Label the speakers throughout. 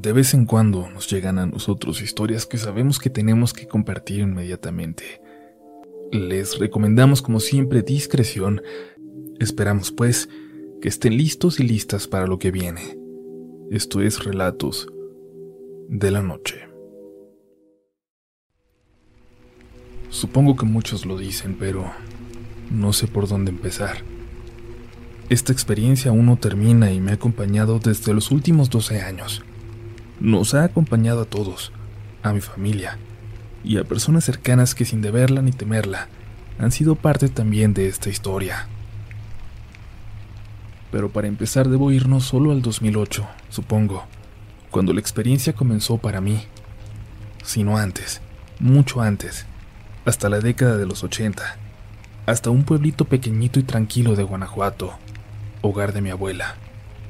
Speaker 1: De vez en cuando nos llegan a nosotros historias que sabemos que tenemos que compartir inmediatamente. Les recomendamos como siempre discreción. Esperamos pues que estén listos y listas para lo que viene. Esto es Relatos de la Noche. Supongo que muchos lo dicen, pero no sé por dónde empezar. Esta experiencia aún no termina y me ha acompañado desde los últimos 12 años. Nos ha acompañado a todos, a mi familia y a personas cercanas que sin deberla ni temerla han sido parte también de esta historia. Pero para empezar debo irnos solo al 2008, supongo, cuando la experiencia comenzó para mí, sino antes, mucho antes, hasta la década de los 80, hasta un pueblito pequeñito y tranquilo de Guanajuato, hogar de mi abuela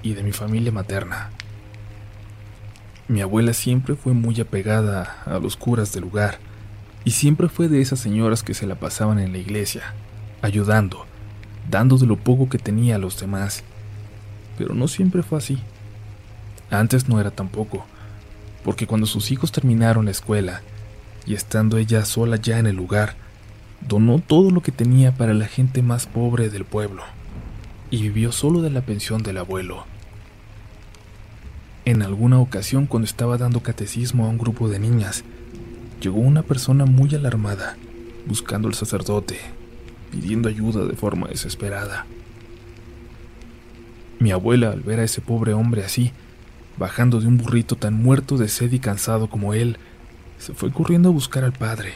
Speaker 1: y de mi familia materna. Mi abuela siempre fue muy apegada a los curas del lugar y siempre fue de esas señoras que se la pasaban en la iglesia, ayudando, dando de lo poco que tenía a los demás. Pero no siempre fue así. Antes no era tampoco, porque cuando sus hijos terminaron la escuela y estando ella sola ya en el lugar, donó todo lo que tenía para la gente más pobre del pueblo y vivió solo de la pensión del abuelo. En alguna ocasión cuando estaba dando catecismo a un grupo de niñas, llegó una persona muy alarmada, buscando al sacerdote, pidiendo ayuda de forma desesperada. Mi abuela, al ver a ese pobre hombre así, bajando de un burrito tan muerto de sed y cansado como él, se fue corriendo a buscar al padre,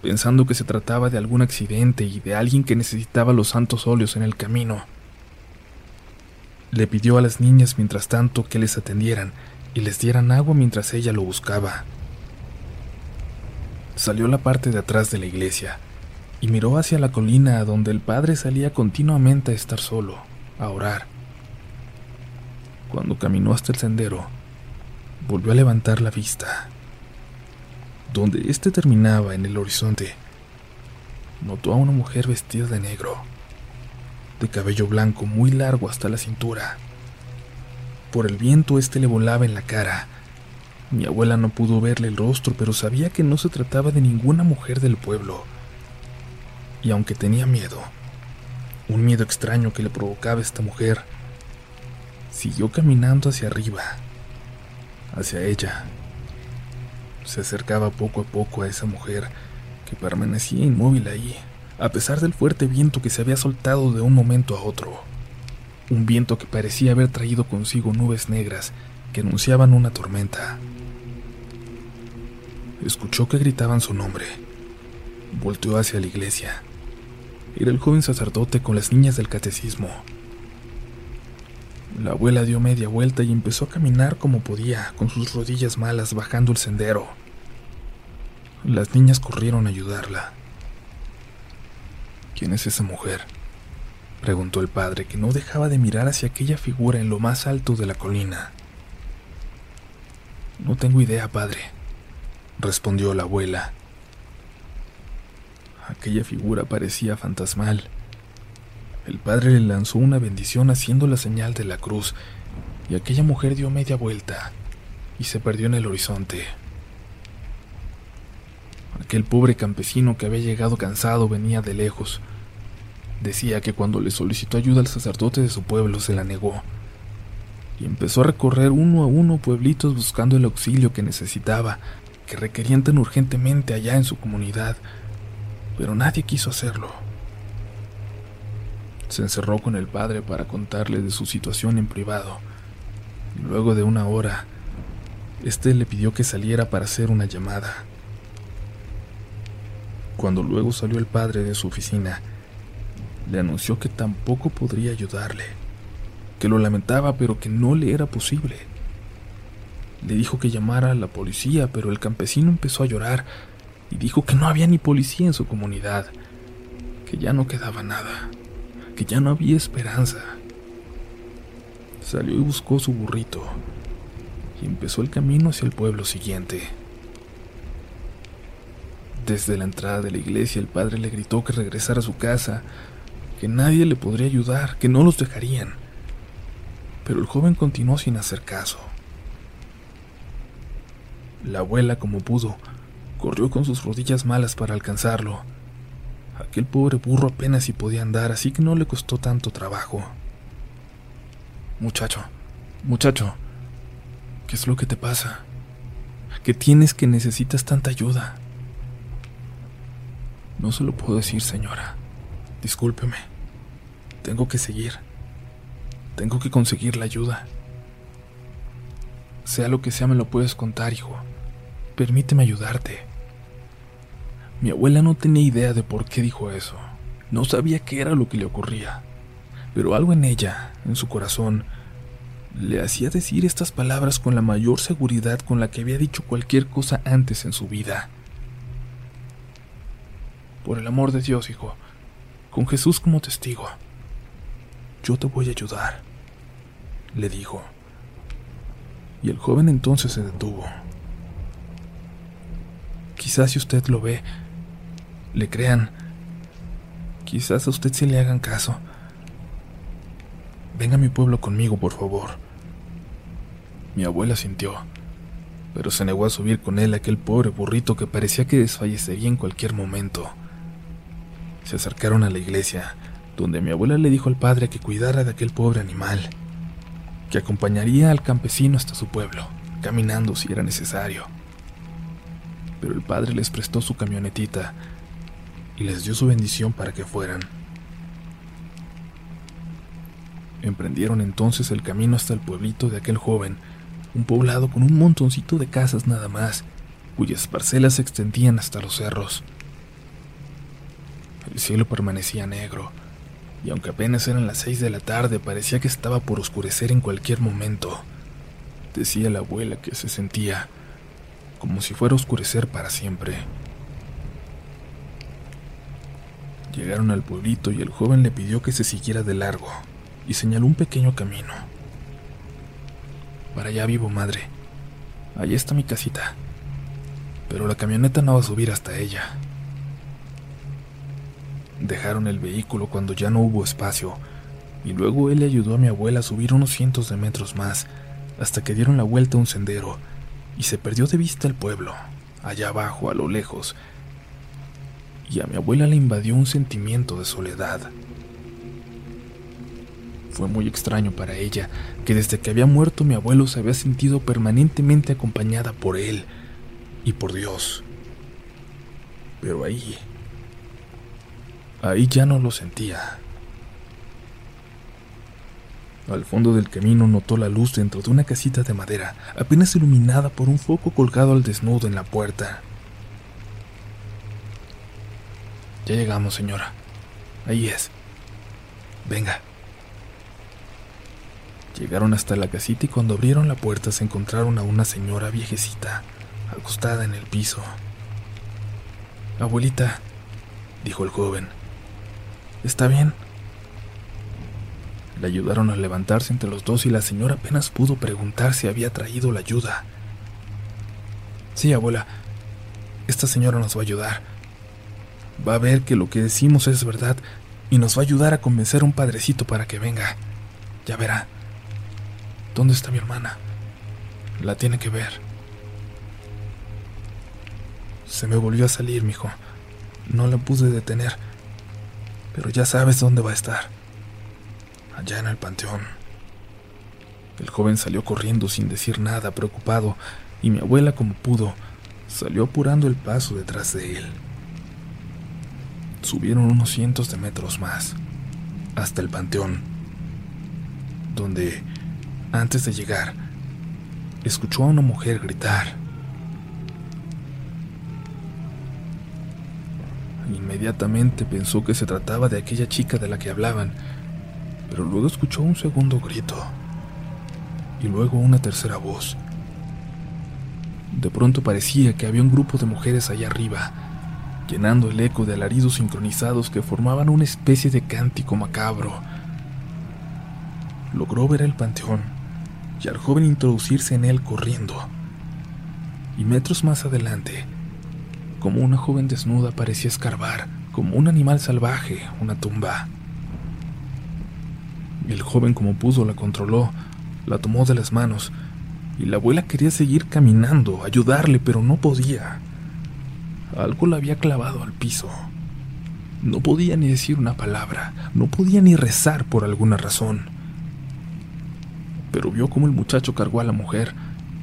Speaker 1: pensando que se trataba de algún accidente y de alguien que necesitaba los santos óleos en el camino. Le pidió a las niñas mientras tanto que les atendieran y les dieran agua mientras ella lo buscaba. Salió a la parte de atrás de la iglesia y miró hacia la colina donde el padre salía continuamente a estar solo, a orar. Cuando caminó hasta el sendero, volvió a levantar la vista. Donde éste terminaba en el horizonte, notó a una mujer vestida de negro de cabello blanco muy largo hasta la cintura. Por el viento este le volaba en la cara. Mi abuela no pudo verle el rostro, pero sabía que no se trataba de ninguna mujer del pueblo. Y aunque tenía miedo, un miedo extraño que le provocaba esta mujer, siguió caminando hacia arriba, hacia ella. Se acercaba poco a poco a esa mujer que permanecía inmóvil ahí, a pesar del fuerte viento que se había soltado de un momento a otro. Un viento que parecía haber traído consigo nubes negras que anunciaban una tormenta. Escuchó que gritaban su nombre. Volteó hacia la iglesia. Era el joven sacerdote con las niñas del catecismo. La abuela dio media vuelta y empezó a caminar como podía, con sus rodillas malas bajando el sendero. Las niñas corrieron a ayudarla. ¿Quién es esa mujer? preguntó el padre, que no dejaba de mirar hacia aquella figura en lo más alto de la colina. No tengo idea, padre, respondió la abuela. Aquella figura parecía fantasmal. El padre le lanzó una bendición haciendo la señal de la cruz, y aquella mujer dio media vuelta y se perdió en el horizonte. Aquel pobre campesino que había llegado cansado venía de lejos. Decía que cuando le solicitó ayuda al sacerdote de su pueblo se la negó. Y empezó a recorrer uno a uno pueblitos buscando el auxilio que necesitaba, que requerían tan urgentemente allá en su comunidad. Pero nadie quiso hacerlo. Se encerró con el padre para contarle de su situación en privado. Luego de una hora, este le pidió que saliera para hacer una llamada. Cuando luego salió el padre de su oficina, le anunció que tampoco podría ayudarle, que lo lamentaba pero que no le era posible. Le dijo que llamara a la policía, pero el campesino empezó a llorar y dijo que no había ni policía en su comunidad, que ya no quedaba nada, que ya no había esperanza. Salió y buscó su burrito y empezó el camino hacia el pueblo siguiente. Desde la entrada de la iglesia el padre le gritó que regresara a su casa, que nadie le podría ayudar, que no los dejarían. Pero el joven continuó sin hacer caso. La abuela, como pudo, corrió con sus rodillas malas para alcanzarlo. Aquel pobre burro apenas si podía andar, así que no le costó tanto trabajo. Muchacho, muchacho, ¿qué es lo que te pasa? ¿Qué tienes que necesitas tanta ayuda? No se lo puedo decir, señora. Discúlpeme. Tengo que seguir. Tengo que conseguir la ayuda. Sea lo que sea, me lo puedes contar, hijo. Permíteme ayudarte. Mi abuela no tenía idea de por qué dijo eso. No sabía qué era lo que le ocurría. Pero algo en ella, en su corazón, le hacía decir estas palabras con la mayor seguridad con la que había dicho cualquier cosa antes en su vida. Por el amor de Dios, hijo, con Jesús como testigo, yo te voy a ayudar, le dijo. Y el joven entonces se detuvo. Quizás si usted lo ve, le crean. Quizás a usted sí le hagan caso. Venga a mi pueblo conmigo, por favor. Mi abuela sintió, pero se negó a subir con él aquel pobre burrito que parecía que desfallecería en cualquier momento. Se acercaron a la iglesia, donde mi abuela le dijo al padre que cuidara de aquel pobre animal, que acompañaría al campesino hasta su pueblo, caminando si era necesario. Pero el padre les prestó su camionetita y les dio su bendición para que fueran. Emprendieron entonces el camino hasta el pueblito de aquel joven, un poblado con un montoncito de casas nada más, cuyas parcelas se extendían hasta los cerros. El cielo permanecía negro, y aunque apenas eran las seis de la tarde, parecía que estaba por oscurecer en cualquier momento. Decía la abuela que se sentía como si fuera a oscurecer para siempre. Llegaron al pueblito y el joven le pidió que se siguiera de largo y señaló un pequeño camino. Para allá vivo, madre. Allí está mi casita. Pero la camioneta no va a subir hasta ella. Dejaron el vehículo cuando ya no hubo espacio, y luego él le ayudó a mi abuela a subir unos cientos de metros más, hasta que dieron la vuelta a un sendero, y se perdió de vista el pueblo, allá abajo, a lo lejos, y a mi abuela le invadió un sentimiento de soledad. Fue muy extraño para ella que desde que había muerto mi abuelo se había sentido permanentemente acompañada por él y por Dios. Pero ahí, ahí ya no lo sentía. Al fondo del camino notó la luz dentro de una casita de madera, apenas iluminada por un foco colgado al desnudo en la puerta. Ya llegamos, señora. Ahí es. Venga. Llegaron hasta la casita y cuando abrieron la puerta se encontraron a una señora viejecita, acostada en el piso. Abuelita, dijo el joven, ¿está bien? Le ayudaron a levantarse entre los dos y la señora apenas pudo preguntar si había traído la ayuda. Sí, abuela, esta señora nos va a ayudar. Va a ver que lo que decimos es verdad y nos va a ayudar a convencer a un padrecito para que venga. Ya verá. ¿Dónde está mi hermana? La tiene que ver. Se me volvió a salir, mijo. No la pude detener. Pero ya sabes dónde va a estar. Allá en el panteón. El joven salió corriendo sin decir nada, preocupado, y mi abuela, como pudo, salió apurando el paso detrás de él. Subieron unos cientos de metros más, hasta el panteón, donde, antes de llegar, escuchó a una mujer gritar. Inmediatamente pensó que se trataba de aquella chica de la que hablaban, pero luego escuchó un segundo grito y luego una tercera voz. De pronto parecía que había un grupo de mujeres allá arriba, llenando el eco de alaridos sincronizados que formaban una especie de cántico macabro. Logró ver el panteón y al joven introducirse en él corriendo. Y metros más adelante, como una joven desnuda parecía escarbar, como un animal salvaje, una tumba. El joven como pudo la controló, la tomó de las manos y la abuela quería seguir caminando, ayudarle, pero no podía. Algo la había clavado al piso. No podía ni decir una palabra, no podía ni rezar por alguna razón. Pero vio cómo el muchacho cargó a la mujer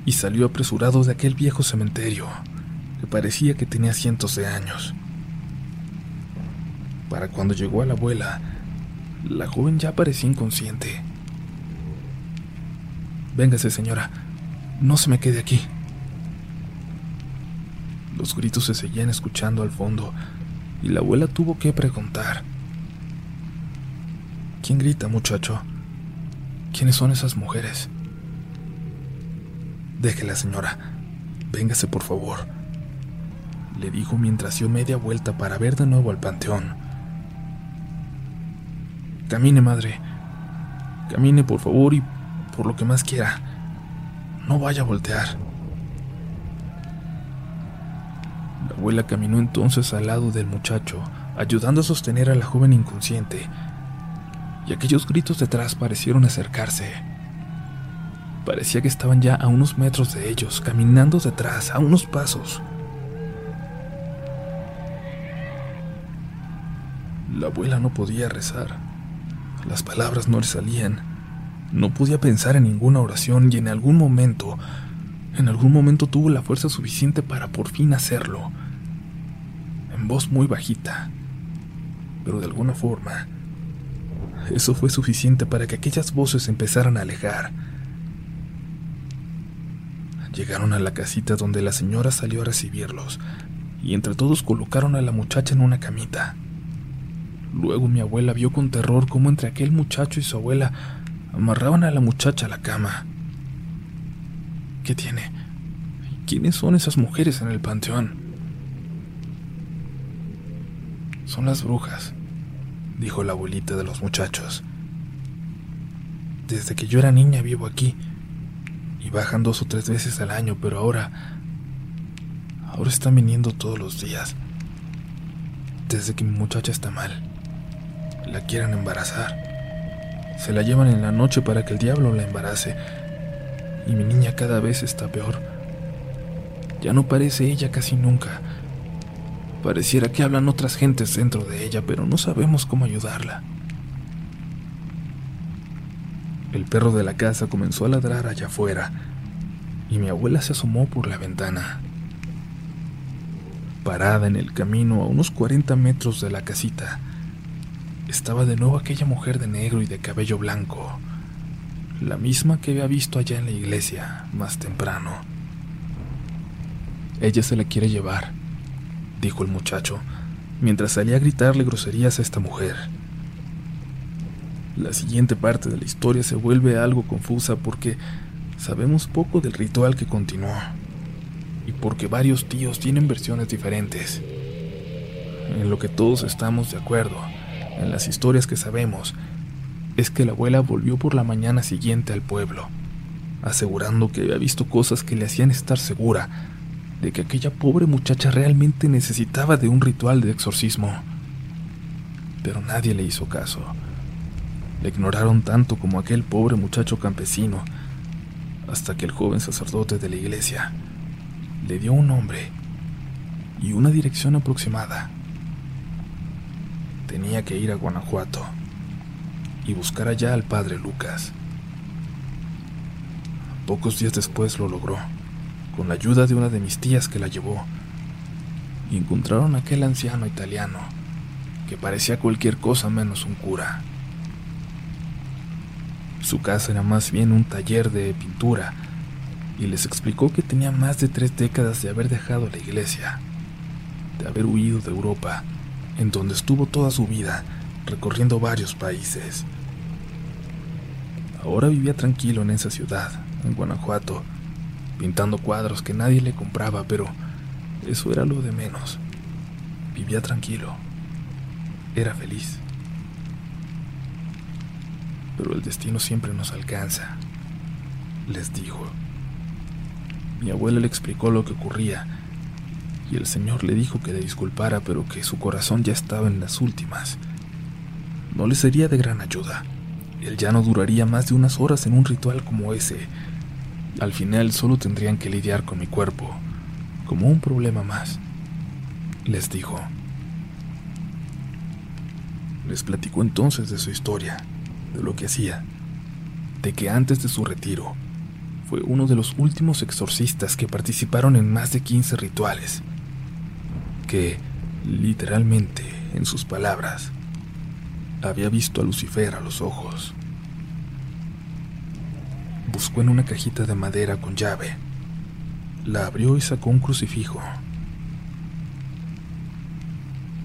Speaker 1: y salió apresurado de aquel viejo cementerio, parecía que tenía cientos de años. Para cuando llegó a la abuela, la joven ya parecía inconsciente. Véngase, señora, no se me quede aquí. Los gritos se seguían escuchando al fondo y la abuela tuvo que preguntar. ¿Quién grita, muchacho? ¿Quiénes son esas mujeres? Déjela, señora. Véngase, por favor. Le dijo mientras dio media vuelta para ver de nuevo al panteón. Camine, madre. Camine, por favor, y por lo que más quiera. No vaya a voltear. La abuela caminó entonces al lado del muchacho, ayudando a sostener a la joven inconsciente, y aquellos gritos detrás parecieron acercarse. Parecía que estaban ya a unos metros de ellos, caminando detrás, a unos pasos. La abuela no podía rezar. Las palabras no le salían. No podía pensar en ninguna oración y en algún momento, en algún momento tuvo la fuerza suficiente para por fin hacerlo. En voz muy bajita. Pero de alguna forma, eso fue suficiente para que aquellas voces empezaran a alejar. Llegaron a la casita donde la señora salió a recibirlos y entre todos colocaron a la muchacha en una camita. Luego mi abuela vio con terror cómo entre aquel muchacho y su abuela amarraban a la muchacha a la cama. ¿Qué tiene? ¿Quiénes son esas mujeres en el panteón? Son las brujas, dijo la abuelita de los muchachos. Desde que yo era niña vivo aquí y bajan dos o tres veces al año, pero ahora... Ahora están viniendo todos los días. Desde que mi muchacha está mal. La quieren embarazar. Se la llevan en la noche para que el diablo la embarace. Y mi niña cada vez está peor. Ya no parece ella casi nunca. Pareciera que hablan otras gentes dentro de ella, pero no sabemos cómo ayudarla. El perro de la casa comenzó a ladrar allá afuera y mi abuela se asomó por la ventana. Parada en el camino a unos 40 metros de la casita, estaba de nuevo aquella mujer de negro y de cabello blanco, la misma que había visto allá en la iglesia más temprano. Ella se la quiere llevar, dijo el muchacho, mientras salía a gritarle groserías a esta mujer. La siguiente parte de la historia se vuelve algo confusa porque sabemos poco del ritual que continuó y porque varios tíos tienen versiones diferentes. En lo que todos estamos de acuerdo, en las historias que sabemos, es que la abuela volvió por la mañana siguiente al pueblo, asegurando que había visto cosas que le hacían estar segura de que aquella pobre muchacha realmente necesitaba de un ritual de exorcismo. Pero nadie le hizo caso. Le ignoraron tanto como aquel pobre muchacho campesino, hasta que el joven sacerdote de la iglesia le dio un nombre y una dirección aproximada. Tenía que ir a Guanajuato y buscar allá al padre Lucas. Pocos días después lo logró, con la ayuda de una de mis tías que la llevó, y encontraron a aquel anciano italiano que parecía cualquier cosa menos un cura. Su casa era más bien un taller de pintura y les explicó que tenía más de tres décadas de haber dejado la iglesia, de haber huido de Europa, en donde estuvo toda su vida, recorriendo varios países. Ahora vivía tranquilo en esa ciudad, en Guanajuato, pintando cuadros que nadie le compraba, pero eso era lo de menos. Vivía tranquilo, era feliz pero el destino siempre nos alcanza, les dijo. Mi abuela le explicó lo que ocurría y el señor le dijo que le disculpara, pero que su corazón ya estaba en las últimas. No le sería de gran ayuda. Él ya no duraría más de unas horas en un ritual como ese, Al final solo tendrían que lidiar con mi cuerpo, como un problema más, les dijo. Les platicó entonces de su historia, de lo que hacía, de que antes de su retiro fue uno de los últimos exorcistas que participaron en más de 15 rituales, que, literalmente, en sus palabras, había visto a Lucifer a los ojos. Buscó en una cajita de madera con llave, la abrió y sacó un crucifijo.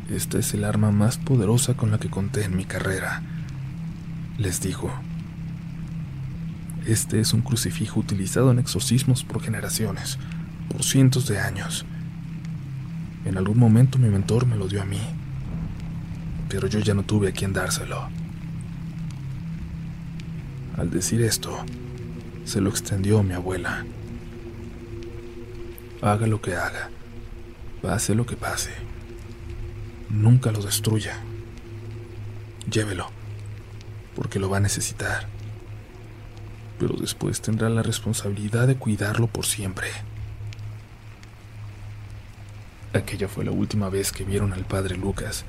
Speaker 1: Esta es el arma más poderosa con la que conté en mi carrera, les dijo. Este es un crucifijo utilizado en exorcismos por generaciones, por cientos de años. En algún momento mi mentor me lo dio a mí, pero yo ya no tuve a quien dárselo. Al decir esto, se lo extendió mi abuela. Haga lo que haga, pase lo que pase, nunca lo destruya. Llévelo, porque lo va a necesitar pero después tendrá la responsabilidad de cuidarlo por siempre. Aquella fue la última vez que vieron al padre Lucas,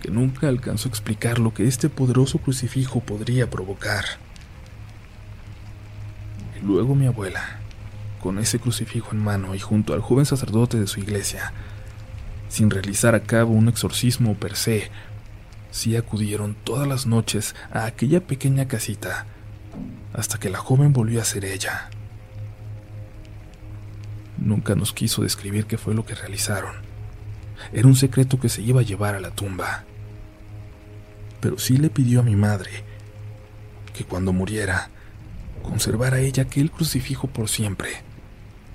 Speaker 1: que nunca alcanzó a explicar lo que este poderoso crucifijo podría provocar. Y luego mi abuela, con ese crucifijo en mano y junto al joven sacerdote de su iglesia, sin realizar a cabo un exorcismo per se, sí acudieron todas las noches a aquella pequeña casita hasta que la joven volvió a ser ella. Nunca nos quiso describir qué fue lo que realizaron. Era un secreto que se iba a llevar a la tumba. Pero sí le pidió a mi madre que cuando muriera, conservara ella aquel crucifijo por siempre,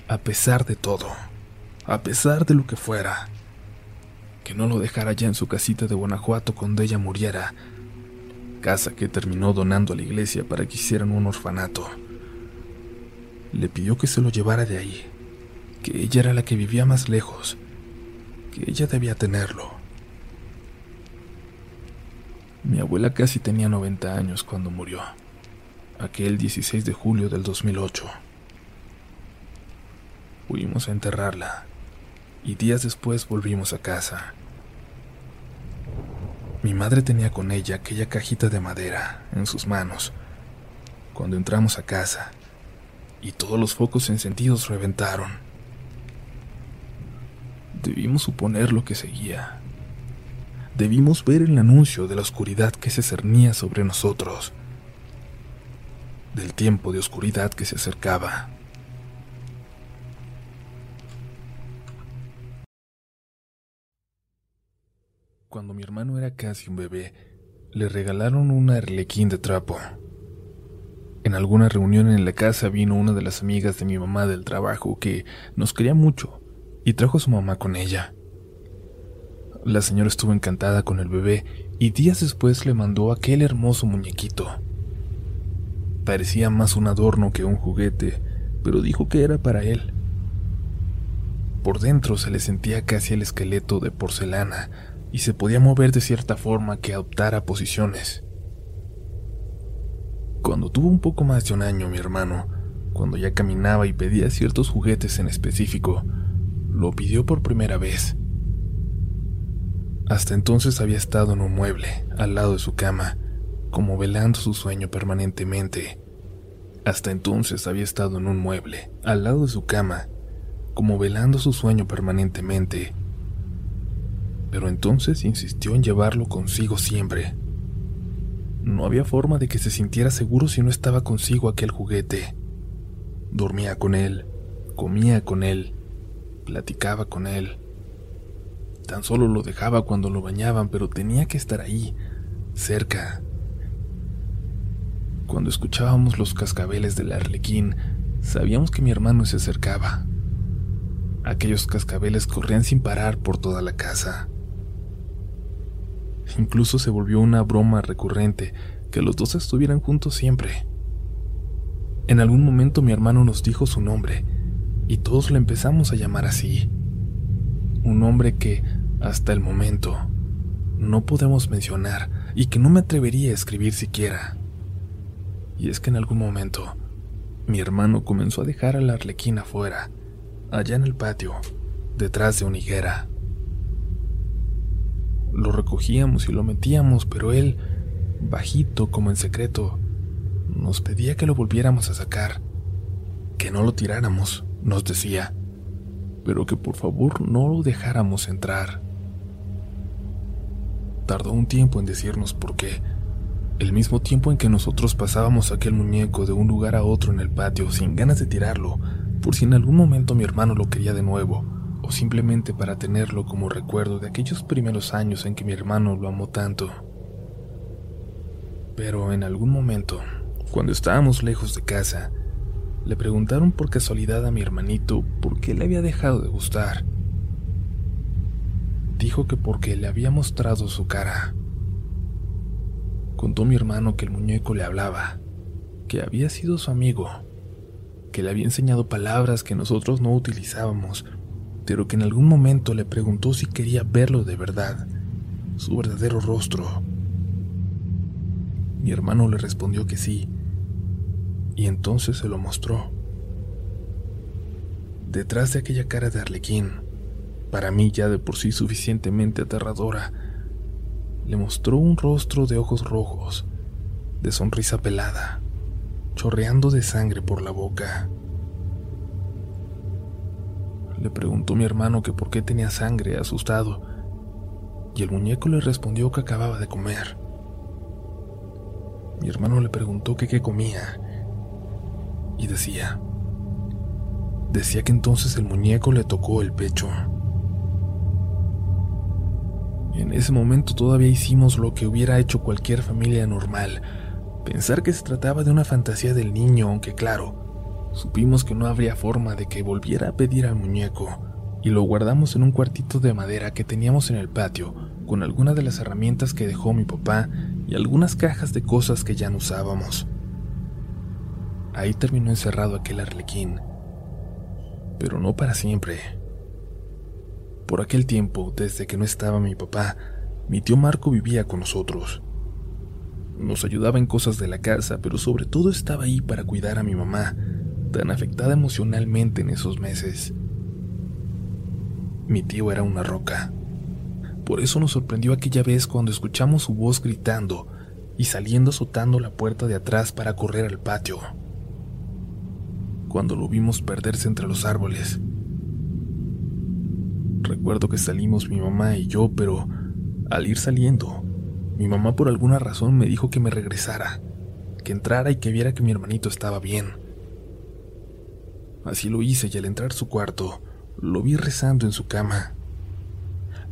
Speaker 1: a pesar de todo, a pesar de lo que fuera. Que no lo dejara ya en su casita de Guanajuato cuando ella muriera, casa que terminó donando a la iglesia para que hicieran un orfanato. Le pidió que se lo llevara de ahí, que ella era la que vivía más lejos, que ella debía tenerlo. Mi abuela casi tenía 90 años cuando murió, aquel 16 de julio del 2008. Fuimos a enterrarla y días después volvimos a casa. Mi madre tenía con ella aquella cajita de madera en sus manos cuando entramos a casa y todos los focos encendidos reventaron. Debimos suponer lo que seguía. Debimos ver el anuncio de la oscuridad que se cernía sobre nosotros, del tiempo de oscuridad que se acercaba. Cuando mi hermano era casi un bebé, le regalaron una arlequín de trapo. En alguna reunión en la casa vino una de las amigas de mi mamá del trabajo que nos quería mucho y trajo a su mamá con ella. La señora estuvo encantada con el bebé y días después le mandó aquel hermoso muñequito. Parecía más un adorno que un juguete, pero dijo que era para él. Por dentro se le sentía casi el esqueleto de porcelana, y se podía mover de cierta forma que adoptara posiciones. Cuando tuvo un poco más de un año mi hermano, cuando ya caminaba y pedía ciertos juguetes en específico, lo pidió por primera vez. Hasta entonces había estado en un mueble, al lado de su cama, como velando su sueño permanentemente. Hasta entonces había estado en un mueble, al lado de su cama, como velando su sueño permanentemente pero entonces insistió en llevarlo consigo siempre. No había forma de que se sintiera seguro si no estaba consigo aquel juguete. Dormía con él, comía con él, platicaba con él. Tan solo lo dejaba cuando lo bañaban, pero tenía que estar ahí, cerca. Cuando escuchábamos los cascabeles del arlequín, sabíamos que mi hermano se acercaba. Aquellos cascabeles corrían sin parar por toda la casa. Incluso se volvió una broma recurrente que los dos estuvieran juntos siempre. En algún momento mi hermano nos dijo su nombre y todos le empezamos a llamar así. Un nombre que, hasta el momento, no podemos mencionar y que no me atrevería a escribir siquiera. Y es que en algún momento mi hermano comenzó a dejar a la arlequina afuera, allá en el patio, detrás de una higuera. Lo recogíamos y lo metíamos, pero él, bajito como en secreto, nos pedía que lo volviéramos a sacar, que no lo tiráramos, nos decía, pero que por favor no lo dejáramos entrar. Tardó un tiempo en decirnos por qué, el mismo tiempo en que nosotros pasábamos aquel muñeco de un lugar a otro en el patio sin ganas de tirarlo, por si en algún momento mi hermano lo quería de nuevo, o simplemente para tenerlo como recuerdo de aquellos primeros años en que mi hermano lo amó tanto. Pero en algún momento, cuando estábamos lejos de casa, le preguntaron por casualidad a mi hermanito por qué le había dejado de gustar. Dijo que porque le había mostrado su cara contó mi hermano que el muñeco le hablaba, que había sido su amigo, que le había enseñado palabras que nosotros no utilizábamos, pero que en algún momento le preguntó si quería verlo de verdad, su verdadero rostro. Mi hermano le respondió que sí, y entonces se lo mostró. Detrás de aquella cara de arlequín, para mí ya de por sí suficientemente aterradora, le mostró un rostro de ojos rojos, de sonrisa pelada, chorreando de sangre por la boca. Le preguntó mi hermano que por qué tenía sangre, asustado, y el muñeco le respondió que acababa de comer. Mi hermano le preguntó que qué comía, y decía, decía que entonces el muñeco le tocó el pecho. En ese momento todavía hicimos lo que hubiera hecho cualquier familia normal, pensar que se trataba de una fantasía del niño, aunque claro, supimos que no habría forma de que volviera a pedir al muñeco, y lo guardamos en un cuartito de madera que teníamos en el patio, con algunas de las herramientas que dejó mi papá y algunas cajas de cosas que ya no usábamos. Ahí terminó encerrado aquel arlequín, pero no para siempre. Por aquel tiempo, desde que no estaba mi papá, mi tío Marco vivía con nosotros. Nos ayudaba en cosas de la casa, pero sobre todo estaba ahí para cuidar a mi mamá, tan afectada emocionalmente en esos meses. Mi tío era una roca. Por eso nos sorprendió aquella vez cuando escuchamos su voz gritando y saliendo azotando la puerta de atrás para correr al patio. Cuando lo vimos perderse entre los árboles, Recuerdo que salimos mi mamá y yo, pero al ir saliendo, mi mamá por alguna razón me dijo que me regresara, que entrara y que viera que mi hermanito estaba bien. Así lo hice y al entrar a su cuarto, lo vi rezando en su cama.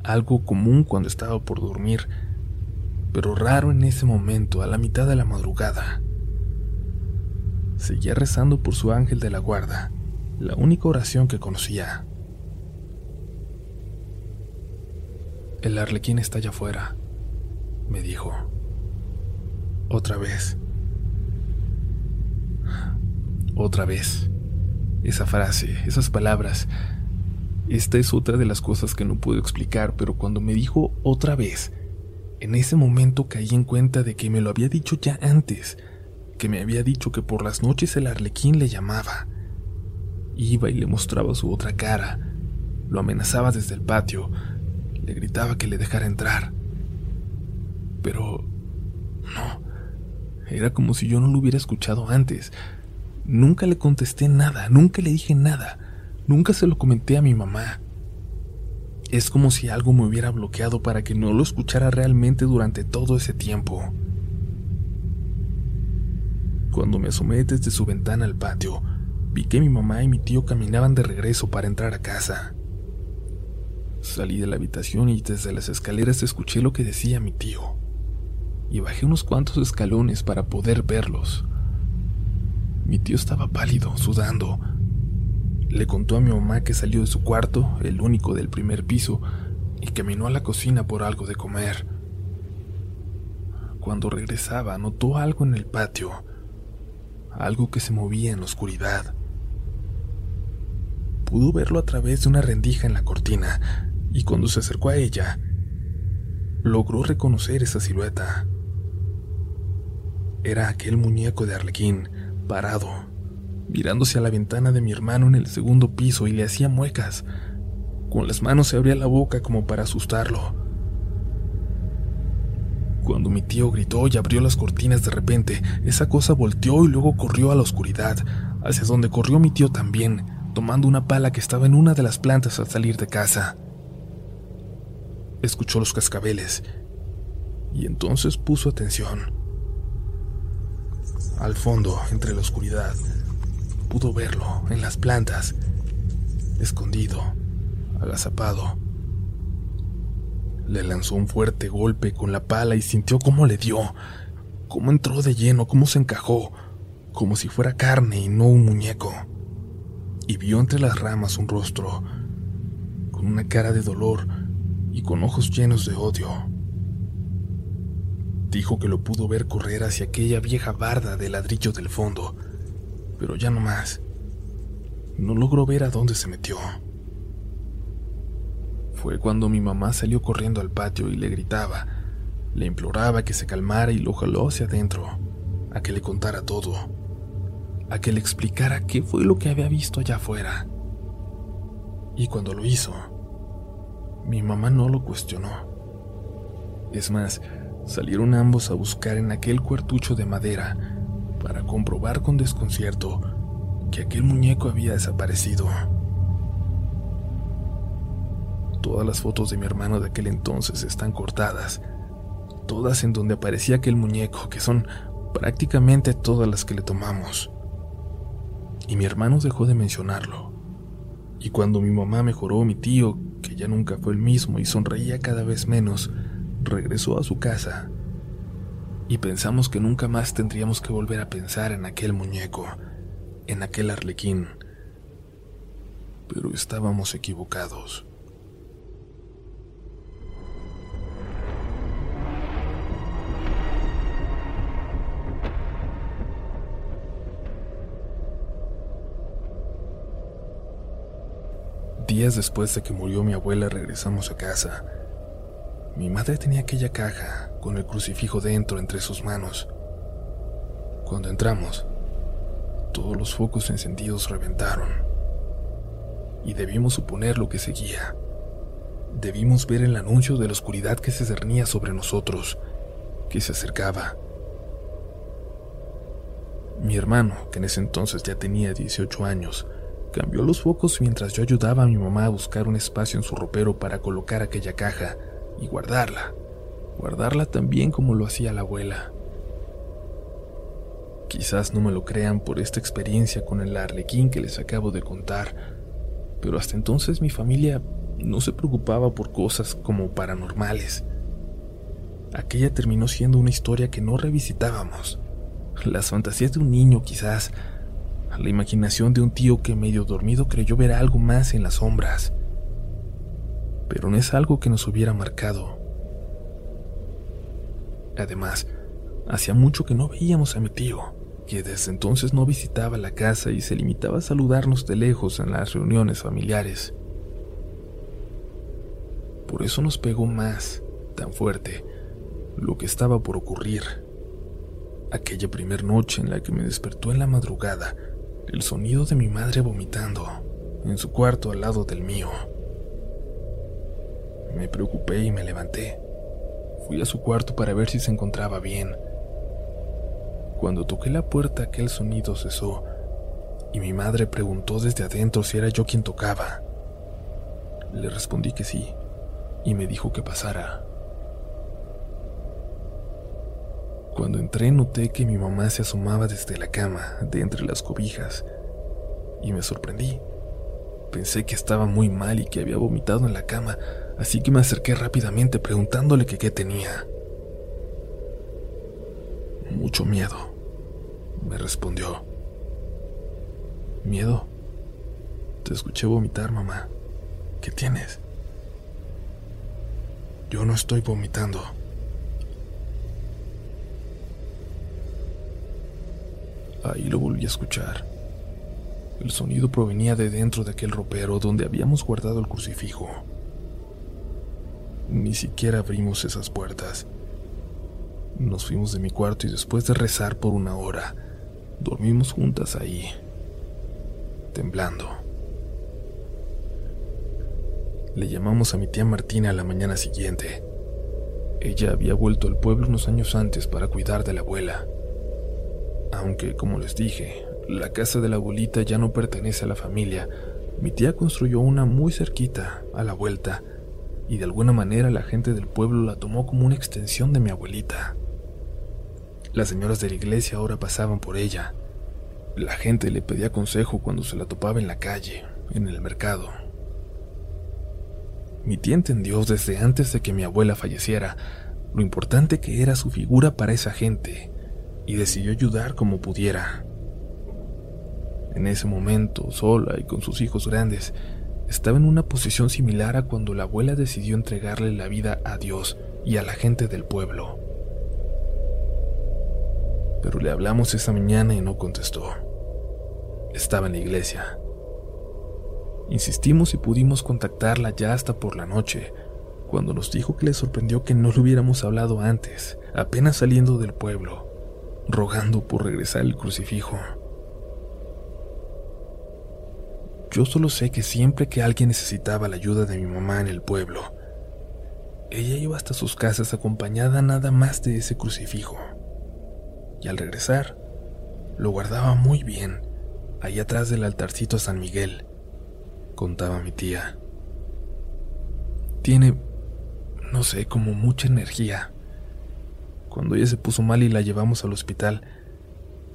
Speaker 1: Algo común cuando estaba por dormir, pero raro en ese momento, a la mitad de la madrugada. Seguía rezando por su ángel de la guarda, la única oración que conocía. El arlequín está allá afuera, me dijo. Otra vez. Otra vez. Esa frase, esas palabras. Esta es otra de las cosas que no puedo explicar, pero cuando me dijo otra vez, en ese momento caí en cuenta de que me lo había dicho ya antes, que me había dicho que por las noches el arlequín le llamaba. Iba y le mostraba su otra cara, lo amenazaba desde el patio, le gritaba que le dejara entrar. Pero... no. Era como si yo no lo hubiera escuchado antes. Nunca le contesté nada, nunca le dije nada, nunca se lo comenté a mi mamá. Es como si algo me hubiera bloqueado para que no lo escuchara realmente durante todo ese tiempo. Cuando me asomé desde su ventana al patio, vi que mi mamá y mi tío caminaban de regreso para entrar a casa. Salí de la habitación y desde las escaleras escuché lo que decía mi tío. Y bajé unos cuantos escalones para poder verlos. Mi tío estaba pálido, sudando. Le contó a mi mamá que salió de su cuarto, el único del primer piso, y caminó a la cocina por algo de comer. Cuando regresaba, notó algo en el patio, algo que se movía en la oscuridad. Pudo verlo a través de una rendija en la cortina, y cuando se acercó a ella, logró reconocer esa silueta. Era aquel muñeco de Arlequín, parado, mirándose a la ventana de mi hermano en el segundo piso y le hacía muecas. Con las manos se abría la boca como para asustarlo. Cuando mi tío gritó y abrió las cortinas de repente, esa cosa volteó y luego corrió a la oscuridad, hacia donde corrió mi tío también, tomando una pala que estaba en una de las plantas al salir de casa. Escuchó los cascabeles y entonces puso atención. Al fondo, entre la oscuridad, pudo verlo en las plantas, escondido, agazapado. Le lanzó un fuerte golpe con la pala y sintió cómo le dio, cómo entró de lleno, cómo se encajó, como si fuera carne y no un muñeco. Y vio entre las ramas un rostro, con una cara de dolor y con ojos llenos de odio. Dijo que lo pudo ver correr hacia aquella vieja barda de ladrillo del fondo, pero ya no más. No logró ver a dónde se metió. Fue cuando mi mamá salió corriendo al patio y le gritaba, le imploraba que se calmara y lo jaló hacia adentro, a que le contara todo, a que le explicara qué fue lo que había visto allá afuera. Y cuando lo hizo, mi mamá no lo cuestionó. Es más, salieron ambos a buscar en aquel cuartucho de madera para comprobar con desconcierto que aquel muñeco había desaparecido. Todas las fotos de mi hermano de aquel entonces están cortadas, todas en donde aparecía aquel muñeco, que son prácticamente todas las que le tomamos. Y mi hermano dejó de mencionarlo. Y cuando mi mamá mejoró, mi tío, que ya nunca fue el mismo y sonreía cada vez menos, regresó a su casa y pensamos que nunca más tendríamos que volver a pensar en aquel muñeco, en aquel arlequín. Pero estábamos equivocados. Días después de que murió mi abuela regresamos a casa mi madre tenía aquella caja con el crucifijo dentro entre sus manos. Cuando entramos, todos los focos encendidos reventaron. Y debimos suponer lo que seguía. Debimos ver el anuncio de la oscuridad que se cernía sobre nosotros, que se acercaba. Mi hermano, que en ese entonces ya tenía 18 años, cambió los focos mientras yo ayudaba a mi mamá a buscar un espacio en su ropero para colocar aquella caja y guardarla, guardarla tan bien como lo hacía la abuela. Quizás no me lo crean por esta experiencia con el arlequín que les acabo de contar, pero hasta entonces mi familia no se preocupaba por cosas como paranormales. Aquella terminó siendo una historia que no revisitábamos. Las fantasías de un niño quizás, la imaginación de un tío que medio dormido creyó ver algo más en las sombras pero no es algo que nos hubiera marcado. Además, hacía mucho que no veíamos a mi tío, que desde entonces no visitaba la casa y se limitaba a saludarnos de lejos en las reuniones familiares. Por eso nos pegó más, tan fuerte, lo que estaba por ocurrir. Aquella primer noche en la que me despertó en la madrugada el sonido de mi madre vomitando en su cuarto al lado del mío. Me preocupé y me levanté. Fui a su cuarto para ver si se encontraba bien. Cuando toqué la puerta aquel sonido cesó y mi madre preguntó desde adentro si era yo quien tocaba. Le respondí que sí y me dijo que pasara. Cuando entré noté que mi mamá se asomaba desde la cama, de entre las cobijas, y me sorprendí. Pensé que estaba muy mal y que había vomitado en la cama, así que me acerqué rápidamente preguntándole que qué tenía. Mucho miedo, me respondió. ¿Miedo? Te escuché vomitar, mamá. ¿Qué tienes? Yo no estoy vomitando. Ahí lo volví a escuchar. El sonido provenía de dentro de aquel ropero donde habíamos guardado el crucifijo. Ni siquiera abrimos esas puertas. Nos fuimos de mi cuarto y después de rezar por una hora, dormimos juntas ahí, temblando. Le llamamos a mi tía Martina la mañana siguiente. Ella había vuelto al pueblo unos años antes para cuidar de la abuela. Aunque, como les dije, la casa de la abuelita ya no pertenece a la familia, mi tía construyó una muy cerquita, a la vuelta, y de alguna manera la gente del pueblo la tomó como una extensión de mi abuelita. Las señoras de la iglesia ahora pasaban por ella. La gente le pedía consejo cuando se la topaba en la calle, en el mercado. Mi tía entendió desde antes de que mi abuela falleciera lo importante que era su figura para esa gente y decidió ayudar como pudiera. En ese momento, sola y con sus hijos grandes, estaba en una posición similar a cuando la abuela decidió entregarle la vida a Dios y a la gente del pueblo. Pero le hablamos esa mañana y no contestó. Estaba en la iglesia. Insistimos y pudimos contactarla ya hasta por la noche, cuando nos dijo que le sorprendió que no le hubiéramos hablado antes, apenas saliendo del pueblo, rogando por regresar el crucifijo. Yo solo sé que siempre que alguien necesitaba la ayuda de mi mamá en el pueblo, ella iba hasta sus casas acompañada nada más de ese crucifijo. Y al regresar, lo guardaba muy bien, ahí atrás del altarcito San Miguel, contaba mi tía. Tiene, no sé, como mucha energía. Cuando ella se puso mal y la llevamos al hospital,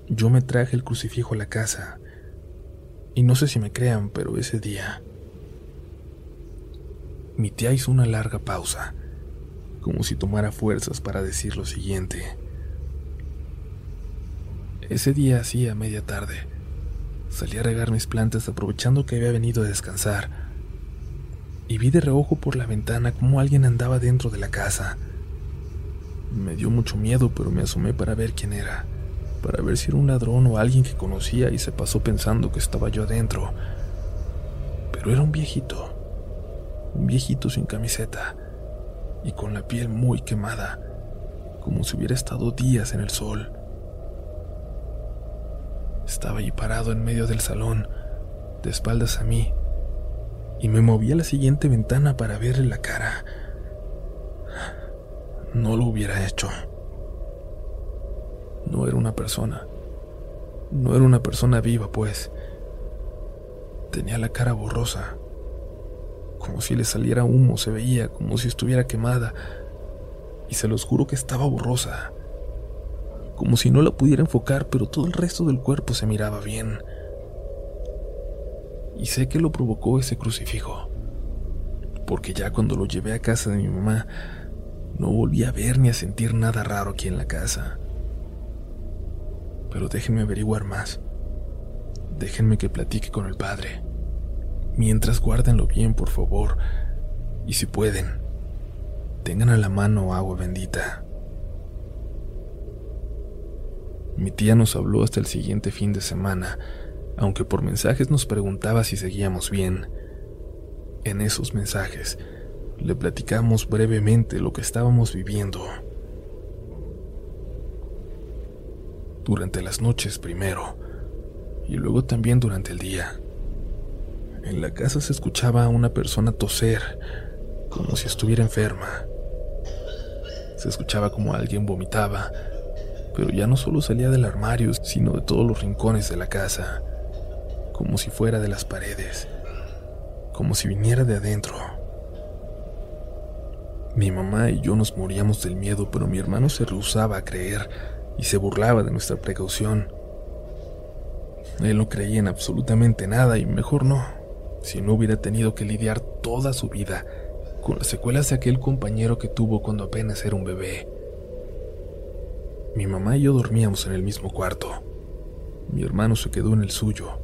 Speaker 1: yo me traje el crucifijo a la casa y no sé si me crean, pero ese día... Mi tía hizo una larga pausa, como si tomara fuerzas para decir lo siguiente. Ese día hacía media tarde. Salí a regar mis plantas aprovechando que había venido a descansar. Y vi de reojo por la ventana cómo alguien andaba dentro de la casa. Me dio mucho miedo, pero me asomé para ver quién era para ver si era un ladrón o alguien que conocía y se pasó pensando que estaba yo adentro. Pero era un viejito, un viejito sin camiseta y con la piel muy quemada, como si hubiera estado días en el sol. Estaba allí parado en medio del salón, de espaldas a mí, y me moví a la siguiente ventana para verle la cara. No lo hubiera hecho. No era una persona. No era una persona viva, pues. Tenía la cara borrosa. Como si le saliera humo, se veía como si estuviera quemada. Y se los juro que estaba borrosa. Como si no la pudiera enfocar, pero todo el resto del cuerpo se miraba bien. Y sé que lo provocó ese crucifijo. Porque ya cuando lo llevé a casa de mi mamá, no volví a ver ni a sentir nada raro aquí en la casa pero déjenme averiguar más. Déjenme que platique con el padre. Mientras guárdenlo bien, por favor. Y si pueden, tengan a la mano agua bendita. Mi tía nos habló hasta el siguiente fin de semana, aunque por mensajes nos preguntaba si seguíamos bien. En esos mensajes le platicamos brevemente lo que estábamos viviendo. durante las noches primero, y luego también durante el día. En la casa se escuchaba a una persona toser, como si estuviera enferma. Se escuchaba como alguien vomitaba, pero ya no solo salía del armario, sino de todos los rincones de la casa, como si fuera de las paredes, como si viniera de adentro. Mi mamá y yo nos moríamos del miedo, pero mi hermano se rehusaba a creer y se burlaba de nuestra precaución. Él no creía en absolutamente nada y mejor no, si no hubiera tenido que lidiar toda su vida con las secuelas de aquel compañero que tuvo cuando apenas era un bebé. Mi mamá y yo dormíamos en el mismo cuarto. Mi hermano se quedó en el suyo.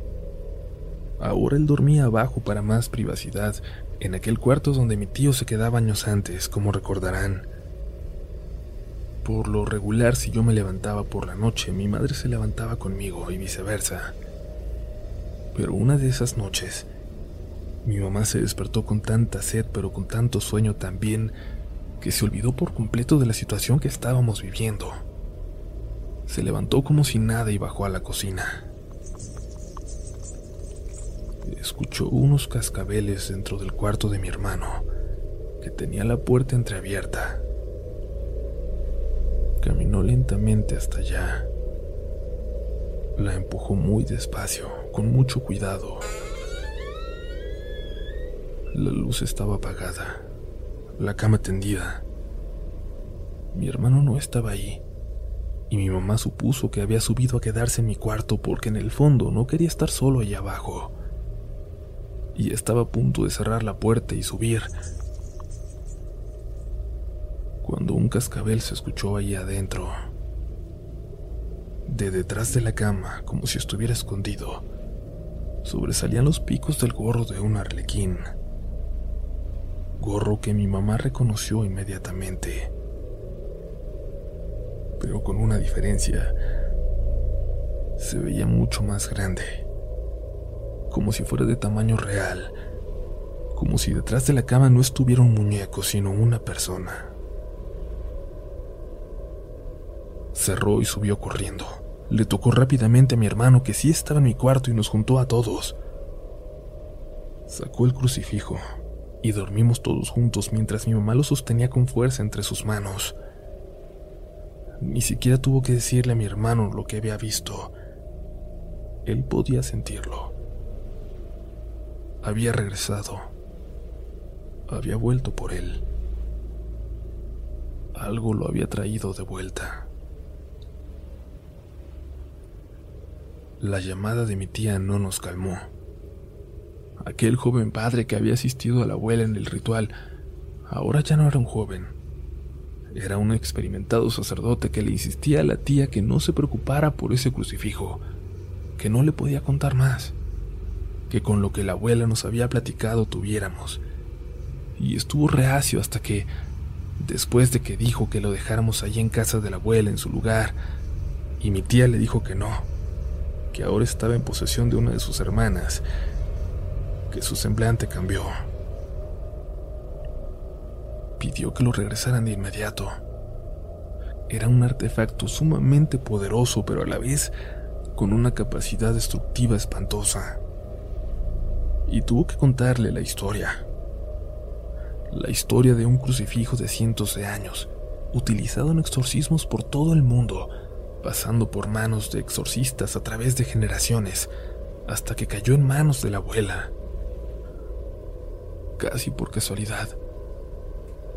Speaker 1: Ahora él dormía abajo para más privacidad, en aquel cuarto donde mi tío se quedaba años antes, como recordarán. Por lo regular, si yo me levantaba por la noche, mi madre se levantaba conmigo y viceversa. Pero una de esas noches, mi mamá se despertó con tanta sed, pero con tanto sueño también, que se olvidó por completo de la situación que estábamos viviendo. Se levantó como si nada y bajó a la cocina. Escuchó unos cascabeles dentro del cuarto de mi hermano, que tenía la puerta entreabierta. Caminó lentamente hasta allá. La empujó muy despacio, con mucho cuidado. La luz estaba apagada, la cama tendida. Mi hermano no estaba ahí, y mi mamá supuso que había subido a quedarse en mi cuarto porque en el fondo no quería estar solo allá abajo. Y estaba a punto de cerrar la puerta y subir, cuando un cascabel se escuchó ahí adentro. De detrás de la cama, como si estuviera escondido, sobresalían los picos del gorro de un arlequín. Gorro que mi mamá reconoció inmediatamente. Pero con una diferencia. Se veía mucho más grande. Como si fuera de tamaño real. Como si detrás de la cama no estuviera un muñeco, sino una persona. Cerró y subió corriendo. Le tocó rápidamente a mi hermano que sí estaba en mi cuarto y nos juntó a todos. Sacó el crucifijo y dormimos todos juntos mientras mi mamá lo sostenía con fuerza entre sus manos. Ni siquiera tuvo que decirle a mi hermano lo que había visto. Él podía sentirlo. Había regresado. Había vuelto por él. Algo lo había traído de vuelta. La llamada de mi tía no nos calmó. Aquel joven padre que había asistido a la abuela en el ritual, ahora ya no era un joven. Era un experimentado sacerdote que le insistía a la tía que no se preocupara por ese crucifijo, que no le podía contar más, que con lo que la abuela nos había platicado tuviéramos. Y estuvo reacio hasta que, después de que dijo que lo dejáramos allí en casa de la abuela en su lugar, y mi tía le dijo que no, que ahora estaba en posesión de una de sus hermanas, que su semblante cambió. Pidió que lo regresaran de inmediato. Era un artefacto sumamente poderoso, pero a la vez con una capacidad destructiva espantosa. Y tuvo que contarle la historia. La historia de un crucifijo de cientos de años, utilizado en exorcismos por todo el mundo, pasando por manos de exorcistas a través de generaciones, hasta que cayó en manos de la abuela. Casi por casualidad,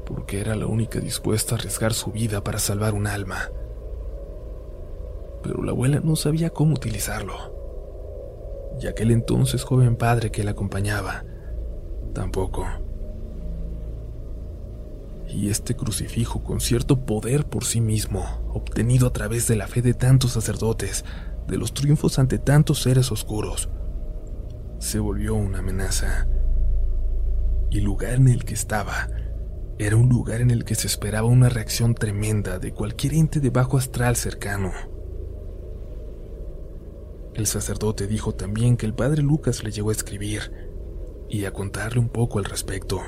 Speaker 1: porque era la única dispuesta a arriesgar su vida para salvar un alma. Pero la abuela no sabía cómo utilizarlo. Y aquel entonces joven padre que la acompañaba, tampoco y este crucifijo con cierto poder por sí mismo, obtenido a través de la fe de tantos sacerdotes, de los triunfos ante tantos seres oscuros, se volvió una amenaza. Y el lugar en el que estaba era un lugar en el que se esperaba una reacción tremenda de cualquier ente de bajo astral cercano. El sacerdote dijo también que el padre Lucas le llegó a escribir y a contarle un poco al respecto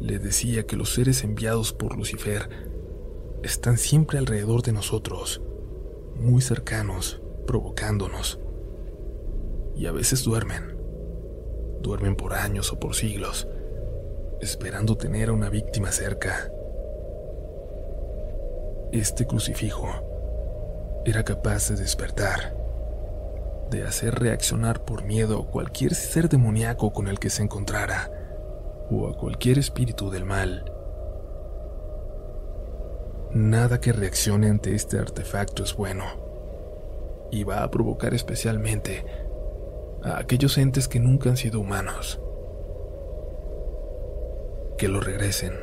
Speaker 1: le decía que los seres enviados por Lucifer están siempre alrededor de nosotros, muy cercanos, provocándonos. Y a veces duermen. Duermen por años o por siglos, esperando tener a una víctima cerca. Este crucifijo era capaz de despertar, de hacer reaccionar por miedo cualquier ser demoníaco con el que se encontrara o a cualquier espíritu del mal. Nada que reaccione ante este artefacto es bueno, y va a provocar especialmente a aquellos entes que nunca han sido humanos. Que lo regresen,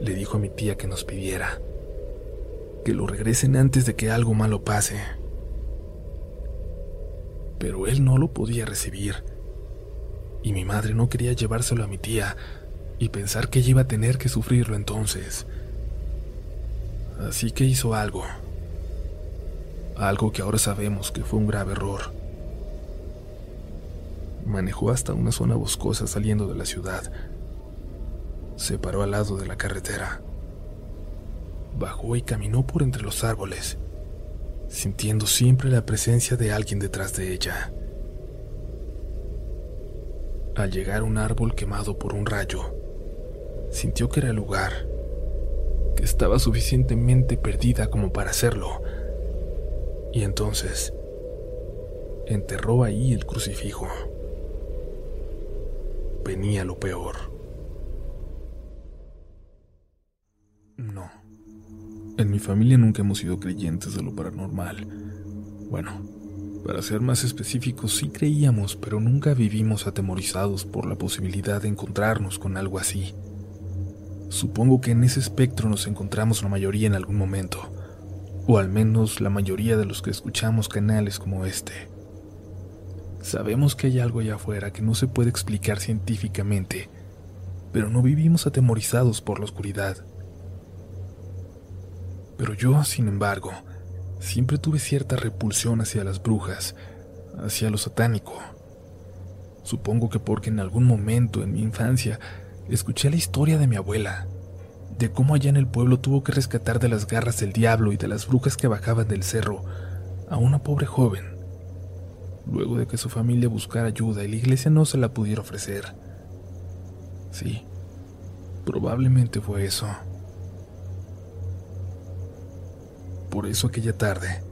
Speaker 1: le dijo a mi tía que nos pidiera. Que lo regresen antes de que algo malo pase. Pero él no lo podía recibir y mi madre no quería llevárselo a mi tía y pensar que ella iba a tener que sufrirlo entonces. Así que hizo algo. Algo que ahora sabemos que fue un grave error. Manejó hasta una zona boscosa saliendo de la ciudad. Se paró al lado de la carretera. Bajó y caminó por entre los árboles, sintiendo siempre la presencia de alguien detrás de ella Al llegar a un árbol quemado por un rayo, sintió que era el lugar, que estaba suficientemente perdida como para hacerlo. Y entonces enterró ahí el crucifijo. Venía lo peor. Mi familia nunca hemos sido creyentes de lo paranormal. Bueno, para ser más específicos, sí creíamos, pero nunca vivimos atemorizados por la posibilidad de encontrarnos con algo así. Supongo que en ese espectro nos encontramos la mayoría en algún momento, o al menos la mayoría de los que escuchamos canales como este. Sabemos que hay algo allá afuera que no se puede explicar científicamente, pero no vivimos atemorizados por la oscuridad. Pero yo, sin embargo, siempre tuve cierta repulsión hacia las brujas, hacia lo satánico. Supongo que porque en algún momento en mi infancia escuché la historia de mi abuela, de cómo allá en el pueblo tuvo que rescatar de las garras del diablo y de las brujas que bajaban del cerro a una pobre joven, luego de que su familia buscara ayuda y la iglesia no se la pudiera ofrecer. Sí, probablemente fue eso. Por eso aquella tarde,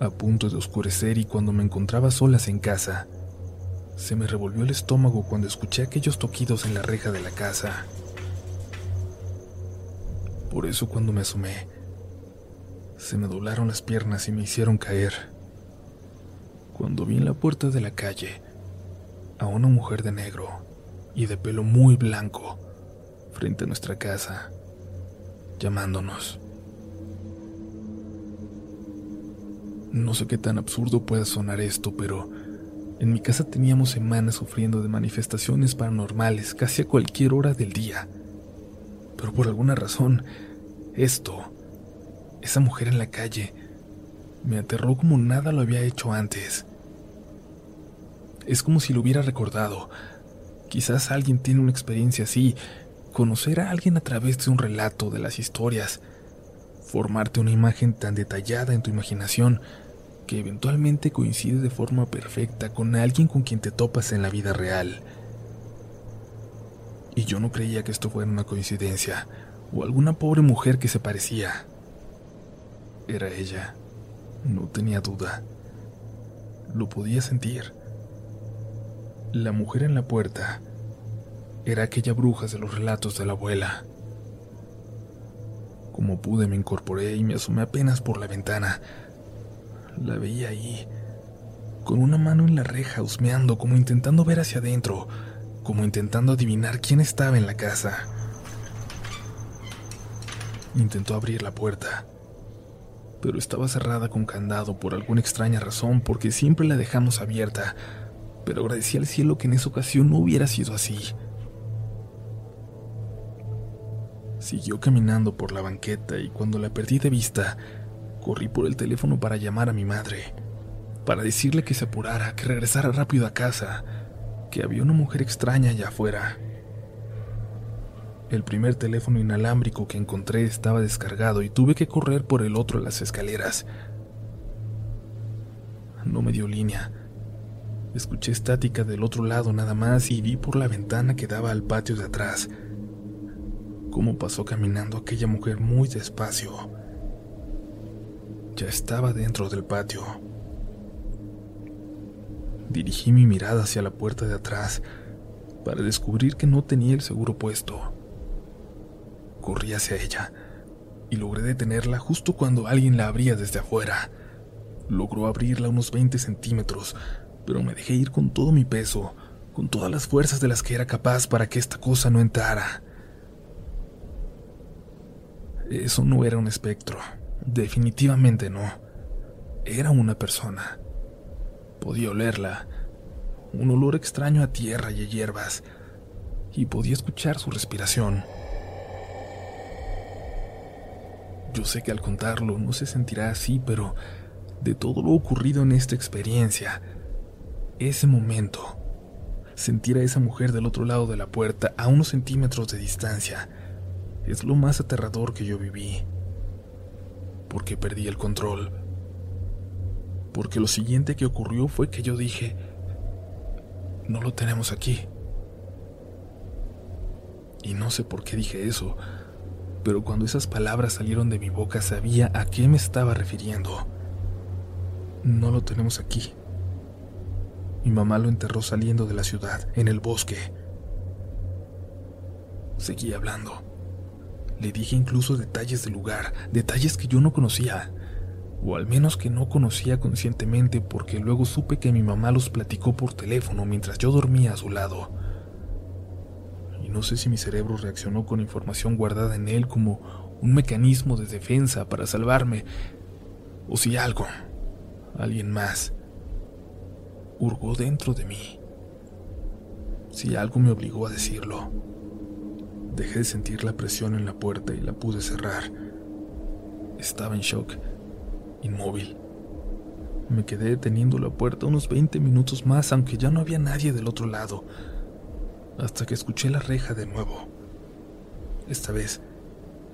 Speaker 1: a punto de oscurecer y cuando me encontraba solas en casa, se me revolvió el estómago cuando escuché aquellos toquidos en la reja de la casa. Por eso cuando me asomé, se me doblaron las piernas y me hicieron caer. Cuando vi en la puerta de la calle a una mujer de negro y de pelo muy blanco frente a nuestra casa, llamándonos. No sé qué tan absurdo pueda sonar esto, pero en mi casa teníamos semanas sufriendo de manifestaciones paranormales casi a cualquier hora del día. Pero por alguna razón, esto, esa mujer en la calle, me aterró como nada lo había hecho antes. Es como si lo hubiera recordado. Quizás alguien tiene una experiencia así, conocer a alguien a través de un relato de las historias, formarte una imagen tan detallada en tu imaginación que eventualmente coincide de forma perfecta con alguien con quien te topas en la vida real. Y yo no creía que esto fuera una coincidencia o alguna pobre mujer que se parecía. Era ella, no tenía duda. Lo podía sentir. La mujer en la puerta era aquella bruja de los relatos de la abuela. Como pude me incorporé y me asomé apenas por la ventana la veía ahí, con una mano en la reja, husmeando, como intentando ver hacia adentro, como intentando adivinar quién estaba en la casa. Intentó abrir la puerta, pero estaba cerrada con candado por alguna extraña razón, porque siempre la dejamos abierta, pero agradecí al cielo que en esa ocasión no hubiera sido así. Siguió caminando por la banqueta y cuando la perdí de vista, Corrí por el teléfono para llamar a mi madre, para decirle que se apurara, que regresara rápido a casa, que había una mujer extraña allá afuera. El primer teléfono inalámbrico que encontré estaba descargado y tuve que correr por el otro a las escaleras. No me dio línea. Escuché estática del otro lado nada más y vi por la ventana que daba al patio de atrás cómo pasó caminando aquella mujer muy despacio ya estaba dentro del patio. Dirigí mi mirada hacia la puerta de atrás para descubrir que no tenía el seguro puesto. Corrí hacia ella y logré detenerla justo cuando alguien la abría desde afuera. Logró abrirla unos 20 centímetros, pero me dejé ir con todo mi peso, con todas las fuerzas de las que era capaz para que esta cosa no entrara. Eso no era un espectro. Definitivamente no. Era una persona. Podía olerla, un olor extraño a tierra y a hierbas, y podía escuchar su respiración. Yo sé que al contarlo no se sentirá así, pero de todo lo ocurrido en esta experiencia, ese momento, sentir a esa mujer del otro lado de la puerta a unos centímetros de distancia, es lo más aterrador que yo viví porque perdí el control. Porque lo siguiente que ocurrió fue que yo dije, no lo tenemos aquí, Y no sé por qué dije eso, pero cuando esas palabras salieron de mi boca sabía a qué me estaba refiriendo. No lo tenemos aquí. Mi mamá lo enterró saliendo de la ciudad, en el bosque. Seguí hablando. Le dije incluso detalles del lugar, detalles que yo no conocía, o al menos que no conocía conscientemente porque luego supe que mi mamá los platicó por teléfono mientras yo dormía a su lado. Y no sé si mi cerebro reaccionó con información guardada en él como un mecanismo de defensa para salvarme, o si algo, alguien más, hurgó dentro de mí. Si algo me obligó a decirlo. Dejé de sentir la presión en la puerta y la pude cerrar. Estaba en shock, inmóvil. Me quedé deteniendo la puerta unos 20 minutos más, aunque ya no había nadie del otro lado, hasta que escuché la reja de nuevo. Esta vez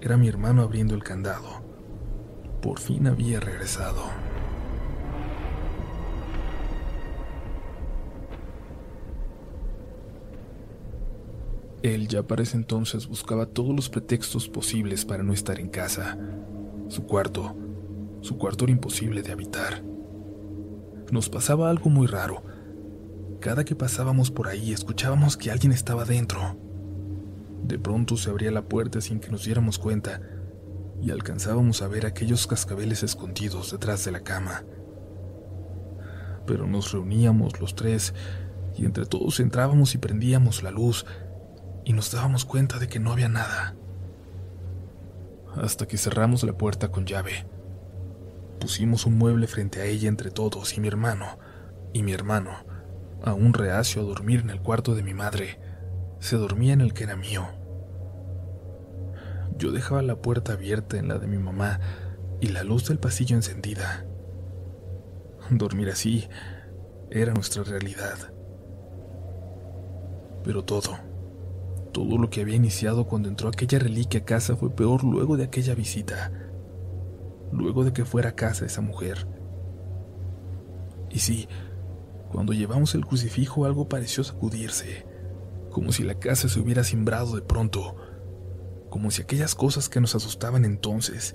Speaker 1: era mi hermano abriendo el candado. Por fin había regresado. Él ya para ese entonces buscaba todos los pretextos posibles para no estar en casa. Su cuarto, su cuarto era imposible de habitar. Nos pasaba algo muy raro. Cada que pasábamos por ahí escuchábamos que alguien estaba dentro. De pronto se abría la puerta sin que nos diéramos cuenta y alcanzábamos a ver aquellos cascabeles escondidos detrás de la cama. Pero nos reuníamos los tres y entre todos entrábamos y prendíamos la luz y nos dábamos cuenta de que no había nada. Hasta que cerramos la puerta con llave. Pusimos un mueble frente a ella entre todos y mi hermano, y mi hermano, aún reacio a dormir en el cuarto de mi madre, se dormía en el que era mío. Yo dejaba la puerta abierta en la de mi mamá y la luz del pasillo encendida. Dormir así era nuestra realidad. Pero todo, todo lo que había iniciado cuando entró aquella reliquia a casa fue peor luego de aquella visita, luego de que fuera a casa esa mujer. Y sí, cuando llevamos el crucifijo algo pareció sacudirse, como si la casa se hubiera simbrado de pronto, como si aquellas cosas que nos asustaban entonces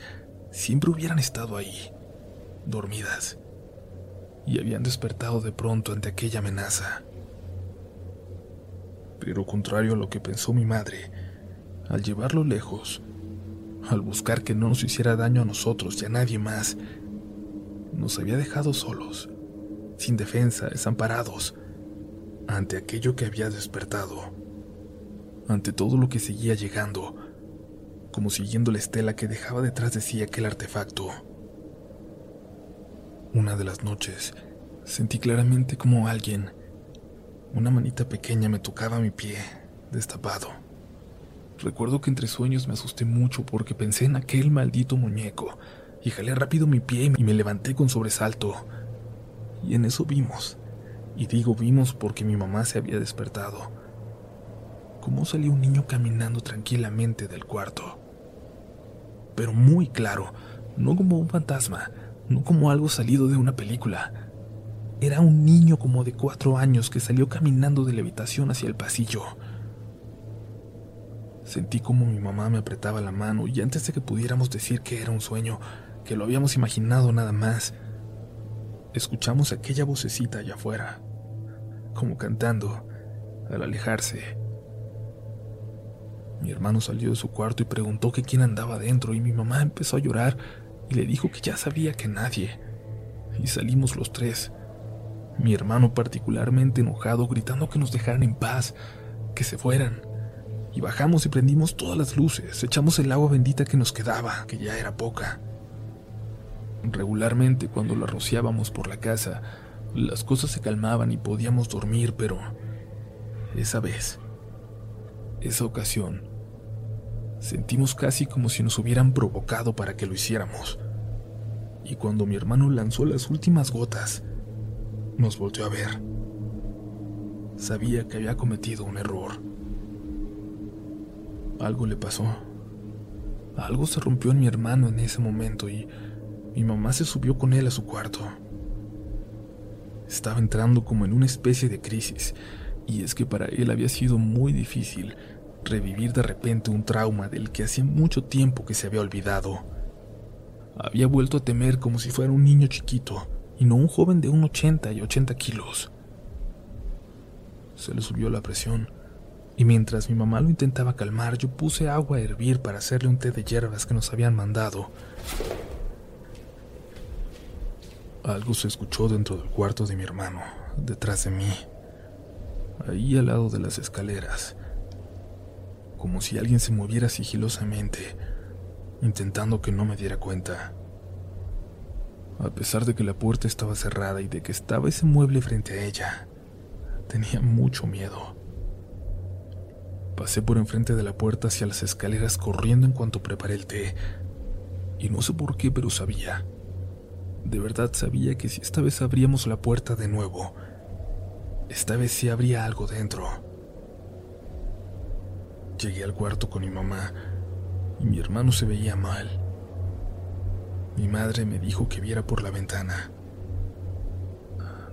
Speaker 1: siempre hubieran estado ahí, dormidas, y habían despertado de pronto ante aquella amenaza. Pero contrario a lo que pensó mi madre, al llevarlo lejos, al buscar que no nos hiciera daño a nosotros y a nadie más, nos había dejado solos, sin defensa, desamparados, ante aquello que había despertado, ante todo lo que seguía llegando, como siguiendo la estela que dejaba detrás de sí aquel artefacto. Una de las noches, sentí claramente como alguien, una manita pequeña me tocaba mi pie, destapado. Recuerdo que entre sueños me asusté mucho porque pensé en aquel maldito muñeco y jalé rápido mi pie y me levanté con sobresalto. Y en eso vimos, y digo vimos porque mi mamá se había despertado. Cómo salió un niño caminando tranquilamente del cuarto. Pero muy claro, no como un fantasma, no como algo salido de una película era un niño como de cuatro años que salió caminando de la habitación hacia el pasillo. Sentí como mi mamá me apretaba la mano y antes de que pudiéramos decir que era un sueño, que lo habíamos imaginado nada más, escuchamos aquella vocecita allá afuera, como cantando, al alejarse. Mi hermano salió de su cuarto y preguntó que quién andaba dentro y mi mamá empezó a llorar y le dijo que ya sabía que nadie. Y salimos los tres mi hermano particularmente enojado gritando que nos dejaran en paz, que se fueran. Y bajamos y prendimos todas las luces, echamos el agua bendita que nos quedaba, que ya era poca. Regularmente cuando la rociábamos por la casa, las cosas se calmaban y podíamos dormir, pero esa vez, esa ocasión, sentimos casi como si nos hubieran provocado para que lo hiciéramos. Y cuando mi hermano lanzó las últimas gotas, nos volteó a ver. Sabía que había cometido un error. Algo le pasó. Algo se rompió en mi hermano en ese momento y mi mamá se subió con él a su cuarto. Estaba entrando como en una especie de crisis, y es que para él había sido muy difícil, revivir de repente un trauma del que hacía mucho tiempo que se había olvidado. Había vuelto a temer como si fuera un niño chiquito y no un joven de un 80 y 80 kilos. Se le subió la presión y mientras mi mamá lo intentaba calmar, yo puse agua a hervir para hacerle un té de hierbas que nos habían mandado. Algo se escuchó dentro del cuarto de mi hermano, detrás de mí, ahí al lado de las escaleras, como si alguien se moviera sigilosamente, intentando que no me diera cuenta. A pesar de que la puerta estaba cerrada y de que estaba ese mueble frente a ella, tenía mucho miedo. Pasé por enfrente de la puerta hacia las escaleras corriendo en cuanto preparé el té. Y no sé por qué, pero sabía. De verdad sabía que si esta vez abríamos la puerta de nuevo, esta vez sí habría algo dentro. Llegué al cuarto con mi mamá y mi hermano se veía mal. Mi madre me dijo que viera por la ventana.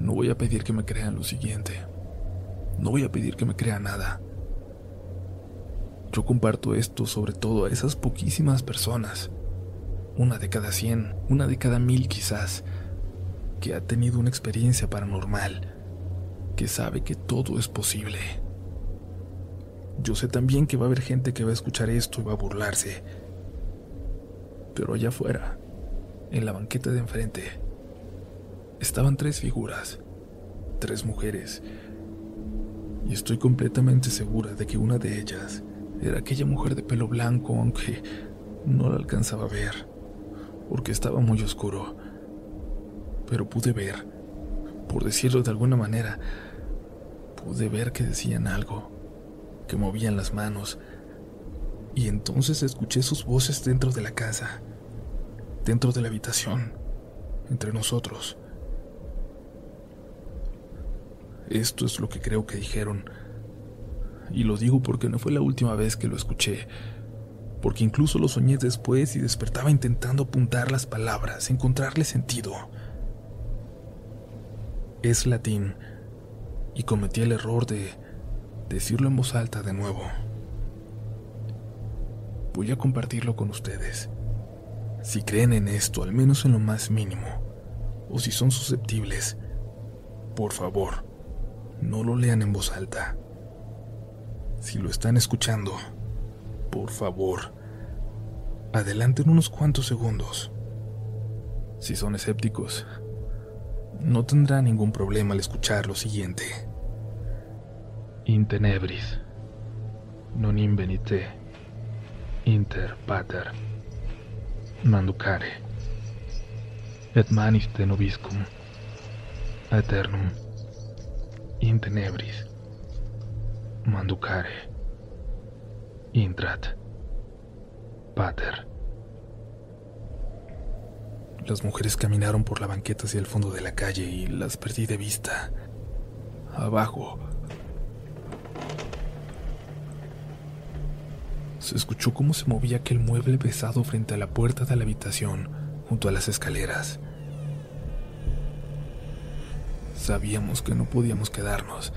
Speaker 1: No voy a pedir que me crean lo siguiente. No voy a pedir que me crean nada. Yo comparto esto sobre todo a esas poquísimas personas, una de cada cien, una de cada mil quizás, que ha tenido una experiencia paranormal, que sabe que todo es posible. Yo sé también que va a haber gente que va a escuchar esto y va a burlarse. Pero allá afuera, en la banqueta de enfrente, estaban tres figuras, tres mujeres, y estoy completamente segura de que una de ellas era aquella mujer de pelo blanco, aunque no la alcanzaba a ver, porque estaba muy oscuro. Pero pude ver, por decirlo de alguna manera, pude ver que decían algo, que movían las manos, y entonces escuché sus voces dentro de la casa, dentro de la habitación, entre nosotros. Esto es lo que creo que dijeron y lo digo porque no fue la última vez que lo escuché, porque incluso lo soñé después y despertaba intentando apuntar las palabras, encontrarle sentido. Es latín, y cometí el error de decirlo en voz alta de nuevo. Voy a compartirlo con ustedes. Si creen en esto, al menos en lo más mínimo, o si son susceptibles, por favor, no lo lean en voz alta. Si lo están escuchando, por favor, adelanten unos cuantos segundos. Si son escépticos, no tendrá ningún problema al escuchar lo siguiente. Intenebris, non invenite, inter pater, manducare, et manis de nobiscum, aeternum, intenebris. Manducare. Intrat. Pater. Las mujeres caminaron por la banqueta hacia el fondo de la calle y las perdí de vista. Abajo. Se escuchó cómo se movía aquel mueble pesado frente a la puerta de la habitación, junto a las escaleras. Sabíamos que no podíamos quedarnos,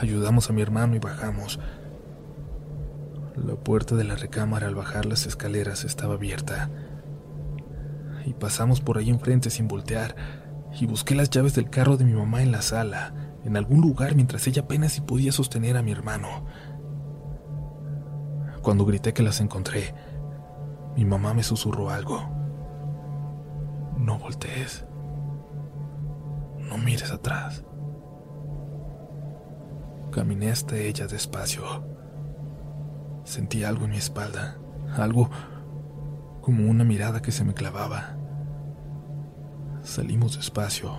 Speaker 1: Ayudamos a mi hermano y bajamos. La puerta de la recámara al bajar las escaleras estaba abierta. Y pasamos por ahí enfrente sin voltear. Y busqué las llaves del carro de mi mamá en la sala, en algún lugar mientras ella apenas si podía sostener a mi hermano. Cuando grité que las encontré, mi mamá me susurró algo. No voltees. No mires atrás. Caminé hasta ella despacio. Sentí algo en mi espalda, algo como una mirada que se me clavaba. Salimos despacio.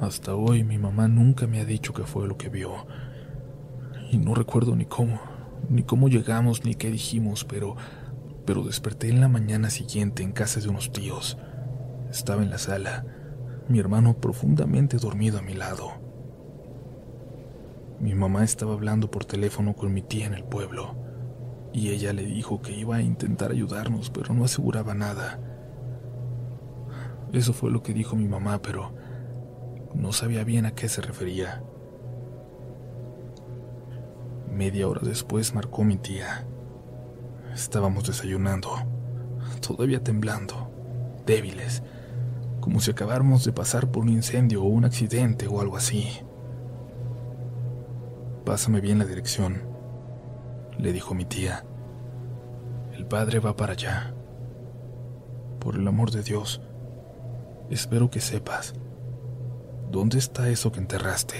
Speaker 1: Hasta hoy mi mamá nunca me ha dicho qué fue lo que vio. Y no recuerdo ni cómo, ni cómo llegamos, ni qué dijimos, pero pero desperté en la mañana siguiente en casa de unos tíos. Estaba en la sala, mi hermano profundamente dormido a mi lado. Mi mamá estaba hablando por teléfono con mi tía en el pueblo y ella le dijo que iba a intentar ayudarnos, pero no aseguraba nada. Eso fue lo que dijo mi mamá, pero no sabía bien a qué se refería. Media hora después marcó mi tía. Estábamos desayunando, todavía temblando, débiles, como si acabáramos de pasar por un incendio o un accidente o algo así. Pásame bien la dirección, le dijo mi tía. El padre va para allá. Por el amor de Dios, espero que sepas. ¿Dónde está eso que enterraste?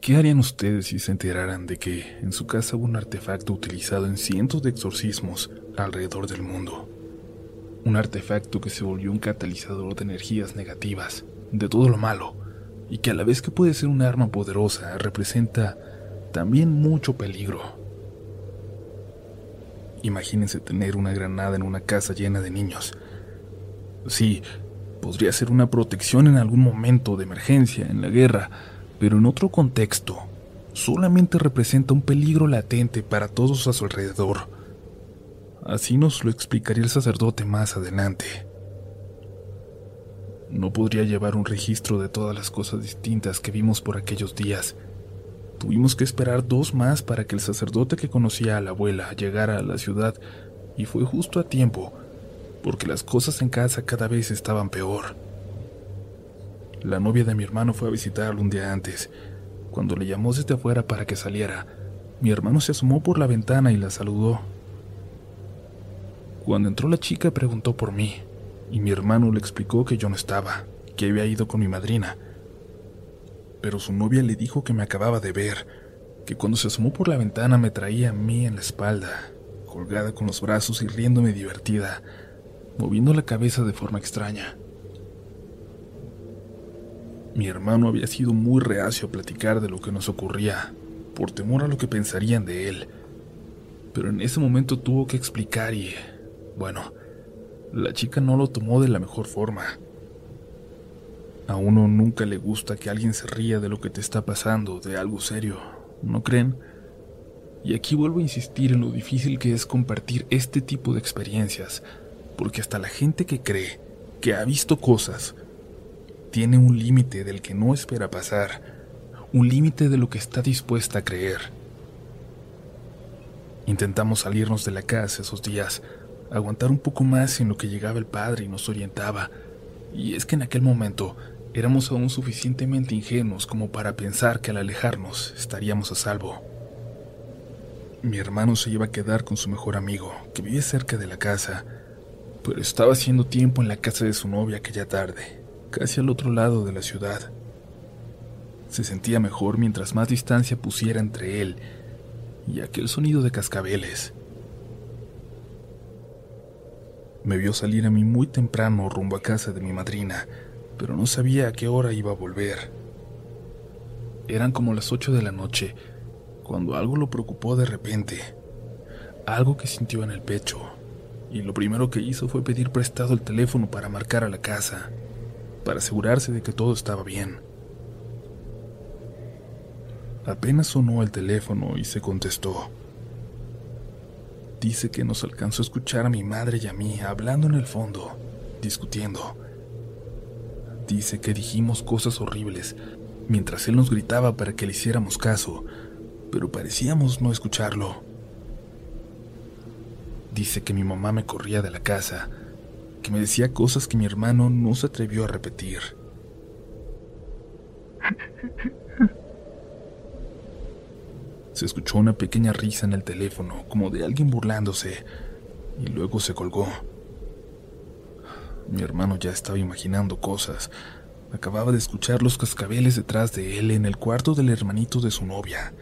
Speaker 1: ¿Qué harían ustedes si se enteraran de que en su casa hubo un artefacto utilizado en cientos de exorcismos alrededor del mundo? Un artefacto que se volvió un catalizador de energías negativas, de todo lo malo, y que a la vez que puede ser un arma poderosa, representa también mucho peligro. Imagínense tener una granada en una casa llena de niños. Sí, podría ser una protección en algún momento de emergencia, en la guerra, pero en otro contexto, solamente representa un peligro latente para todos a su alrededor. Así nos lo explicaría el sacerdote más adelante. No podría llevar un registro de todas las cosas distintas que vimos por aquellos días. Tuvimos que esperar dos más para que el sacerdote que conocía a la abuela llegara a la ciudad, y fue justo a tiempo, porque las cosas en casa cada vez estaban peor. La novia de mi hermano fue a visitarlo un día antes. Cuando le llamó desde afuera para que saliera, mi hermano se asomó por la ventana y la saludó. Cuando entró la chica preguntó por mí y mi hermano le explicó que yo no estaba, que había ido con mi madrina. Pero su novia le dijo que me acababa de ver, que cuando se asomó por la ventana me traía a mí en la espalda, colgada con los brazos y riéndome divertida, moviendo la cabeza de forma extraña. Mi hermano había sido muy reacio a platicar de lo que nos ocurría, por temor a lo que pensarían de él. Pero en ese momento tuvo que explicar y, bueno, la chica no lo tomó de la mejor forma. A uno nunca le gusta que alguien se ría de lo que te está pasando, de algo serio, ¿no creen? Y aquí vuelvo a insistir en lo difícil que es compartir este tipo de experiencias, porque hasta la gente que cree, que ha visto cosas, tiene un límite del que no espera pasar, un límite de lo que está dispuesta a creer. Intentamos salirnos de la casa esos días, aguantar un poco más en lo que llegaba el padre y nos orientaba. Y es que en aquel momento éramos aún suficientemente ingenuos como para pensar que al alejarnos estaríamos a salvo. Mi hermano se iba a quedar con su mejor amigo, que vivía cerca de la casa, pero estaba haciendo tiempo en la casa de su novia aquella tarde, casi al otro lado de la ciudad. Se sentía mejor mientras más distancia pusiera entre él y aquel sonido de cascabeles. Me vio salir a mí muy temprano rumbo a casa de mi madrina, pero no sabía a qué hora iba a volver. Eran como las ocho de la noche, cuando algo lo preocupó de repente, algo que sintió en el pecho, y lo primero que hizo fue pedir prestado el teléfono para marcar a la casa, para asegurarse de que todo estaba bien. Apenas sonó el teléfono y se contestó. Dice que nos alcanzó a escuchar a mi madre y a mí hablando en el fondo, discutiendo. Dice que dijimos cosas horribles mientras él nos gritaba para que le hiciéramos caso, pero parecíamos no escucharlo. Dice que mi mamá me corría de la casa, que me decía cosas que mi hermano no se atrevió a repetir. Se escuchó una pequeña risa en el teléfono, como de alguien burlándose, y luego se colgó. Mi hermano ya estaba imaginando cosas. Acababa de escuchar los cascabeles detrás de él en el cuarto del hermanito de su novia.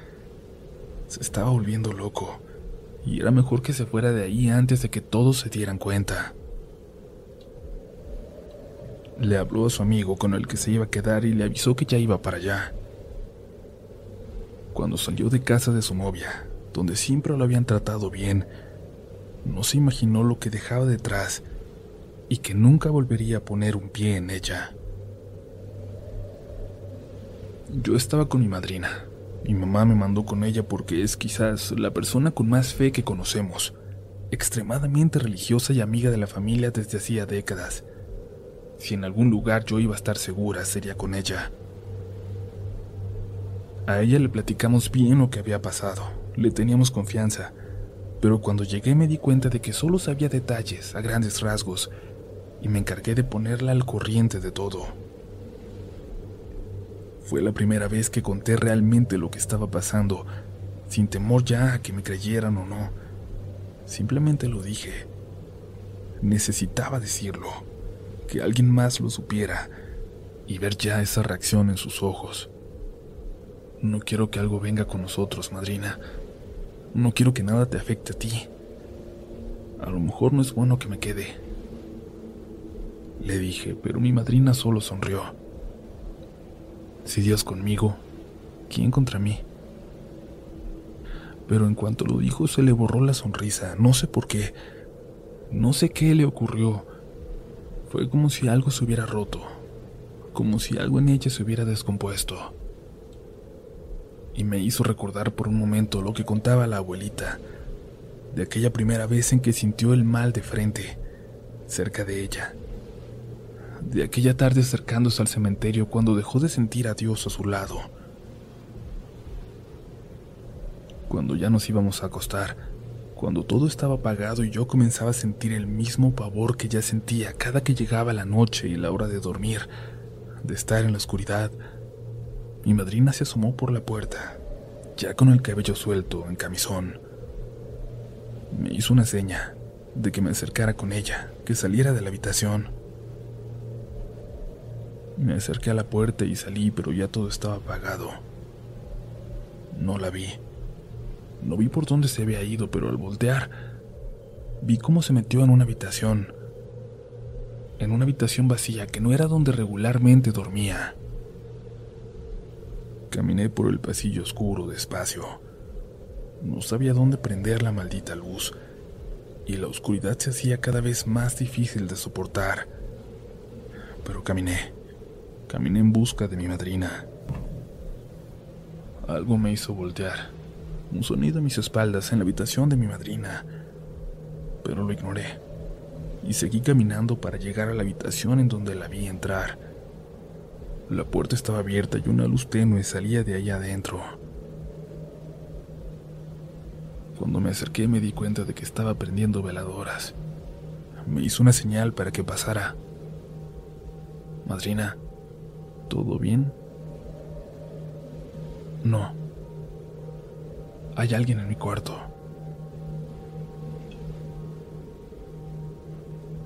Speaker 1: Se estaba volviendo loco, y era mejor que se fuera de ahí antes de que todos se dieran cuenta. Le habló a su amigo con el que se iba a quedar y le avisó que ya iba para allá cuando salió de casa de su novia, donde siempre lo habían tratado bien, no se imaginó lo que dejaba detrás y que nunca volvería a poner un pie en ella. Yo estaba con mi madrina. Mi mamá me mandó con ella porque es quizás la persona con más fe que conocemos, extremadamente religiosa y amiga de la familia desde hacía décadas. Si en algún lugar yo iba a estar segura, sería con ella. A ella le platicamos bien lo que había pasado, le teníamos confianza, pero cuando llegué me di cuenta de que solo sabía detalles a grandes rasgos y me encargué de ponerla al corriente de todo. Fue la primera vez que conté realmente lo que estaba pasando, sin temor ya a que me creyeran o no. Simplemente lo dije. Necesitaba decirlo, que alguien más lo supiera y ver ya esa reacción en sus ojos. No quiero que algo venga con nosotros, madrina. No quiero que nada te afecte a ti. A lo mejor no es bueno que me quede. Le dije, pero mi madrina solo sonrió. Si Dios conmigo, ¿quién contra mí? Pero en cuanto lo dijo se le borró la sonrisa, no sé por qué. No sé qué le ocurrió. Fue como si algo se hubiera roto, como si algo en ella se hubiera descompuesto. Y me hizo recordar por un momento lo que contaba la abuelita, de aquella primera vez en que sintió el mal de frente, cerca de ella. De aquella tarde acercándose al cementerio cuando dejó de sentir a Dios a su lado. Cuando ya nos íbamos a acostar, cuando todo estaba apagado y yo comenzaba a sentir el mismo pavor que ya sentía cada que llegaba la noche y la hora de dormir, de estar en la oscuridad, mi madrina se asomó por la puerta, ya con el cabello suelto, en camisón. Me hizo una seña de que me acercara con ella, que saliera de la habitación. Me acerqué a la puerta y salí, pero ya todo estaba apagado. No la vi. No vi por dónde se había ido, pero al voltear, vi cómo se metió en una habitación. En una habitación vacía que no era donde regularmente dormía. Caminé por el pasillo oscuro despacio. No sabía dónde prender la maldita luz, y la oscuridad se hacía cada vez más difícil de soportar. Pero caminé. Caminé en busca de mi madrina. Algo me hizo voltear un sonido a mis espaldas en la habitación de mi madrina, pero lo ignoré y seguí caminando para llegar a la habitación en donde la vi entrar. La puerta estaba abierta y una luz tenue salía de allá adentro. Cuando me acerqué me di cuenta de que estaba prendiendo veladoras. Me hizo una señal para que pasara. Madrina, ¿todo bien? No. Hay alguien en mi cuarto.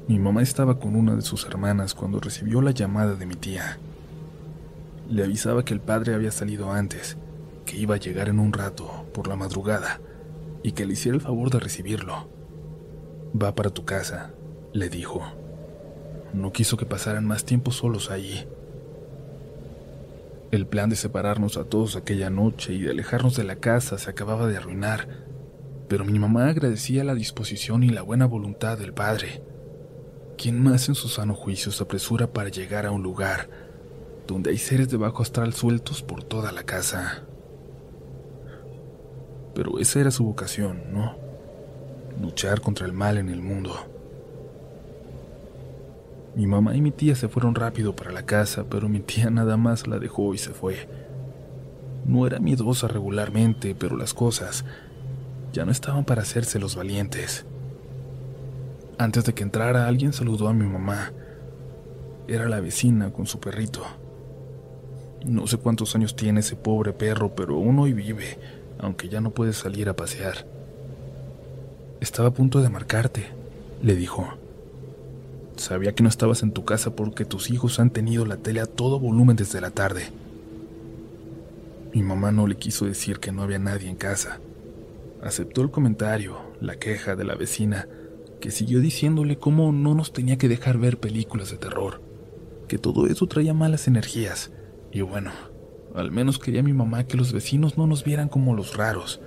Speaker 1: Mi mamá estaba con una de sus hermanas cuando recibió la llamada de mi tía. Le avisaba que el padre había salido antes, que iba a llegar en un rato, por la madrugada, y que le hiciera el favor de recibirlo. Va para tu casa, le dijo. No quiso que pasaran más tiempo solos allí. El plan de separarnos a todos aquella noche y de alejarnos de la casa se acababa de arruinar, pero mi mamá agradecía la disposición y la buena voluntad del padre, quien más en su sano juicio se apresura para llegar a un lugar donde hay seres de bajo astral sueltos por toda la casa. Pero esa era su vocación, ¿no? Luchar contra el mal en el mundo. Mi mamá y mi tía se fueron rápido para la casa, pero mi tía nada más la dejó y se fue. No era miedosa regularmente, pero las cosas ya no estaban para hacerse los valientes. Antes de que entrara, alguien saludó a mi mamá. Era la vecina con su perrito. No sé cuántos años tiene ese pobre perro, pero aún hoy vive, aunque ya no puede salir a pasear. Estaba a punto de marcarte, le dijo. Sabía que no estabas en tu casa porque tus hijos han tenido la tele a todo volumen desde la tarde. Mi mamá no le quiso decir que no había nadie en casa. Aceptó el comentario, la queja de la vecina, que siguió diciéndole cómo no nos tenía que dejar ver películas de terror, que todo eso traía malas energías. Y bueno, al menos quería mi mamá que los vecinos no nos vieran como los raros,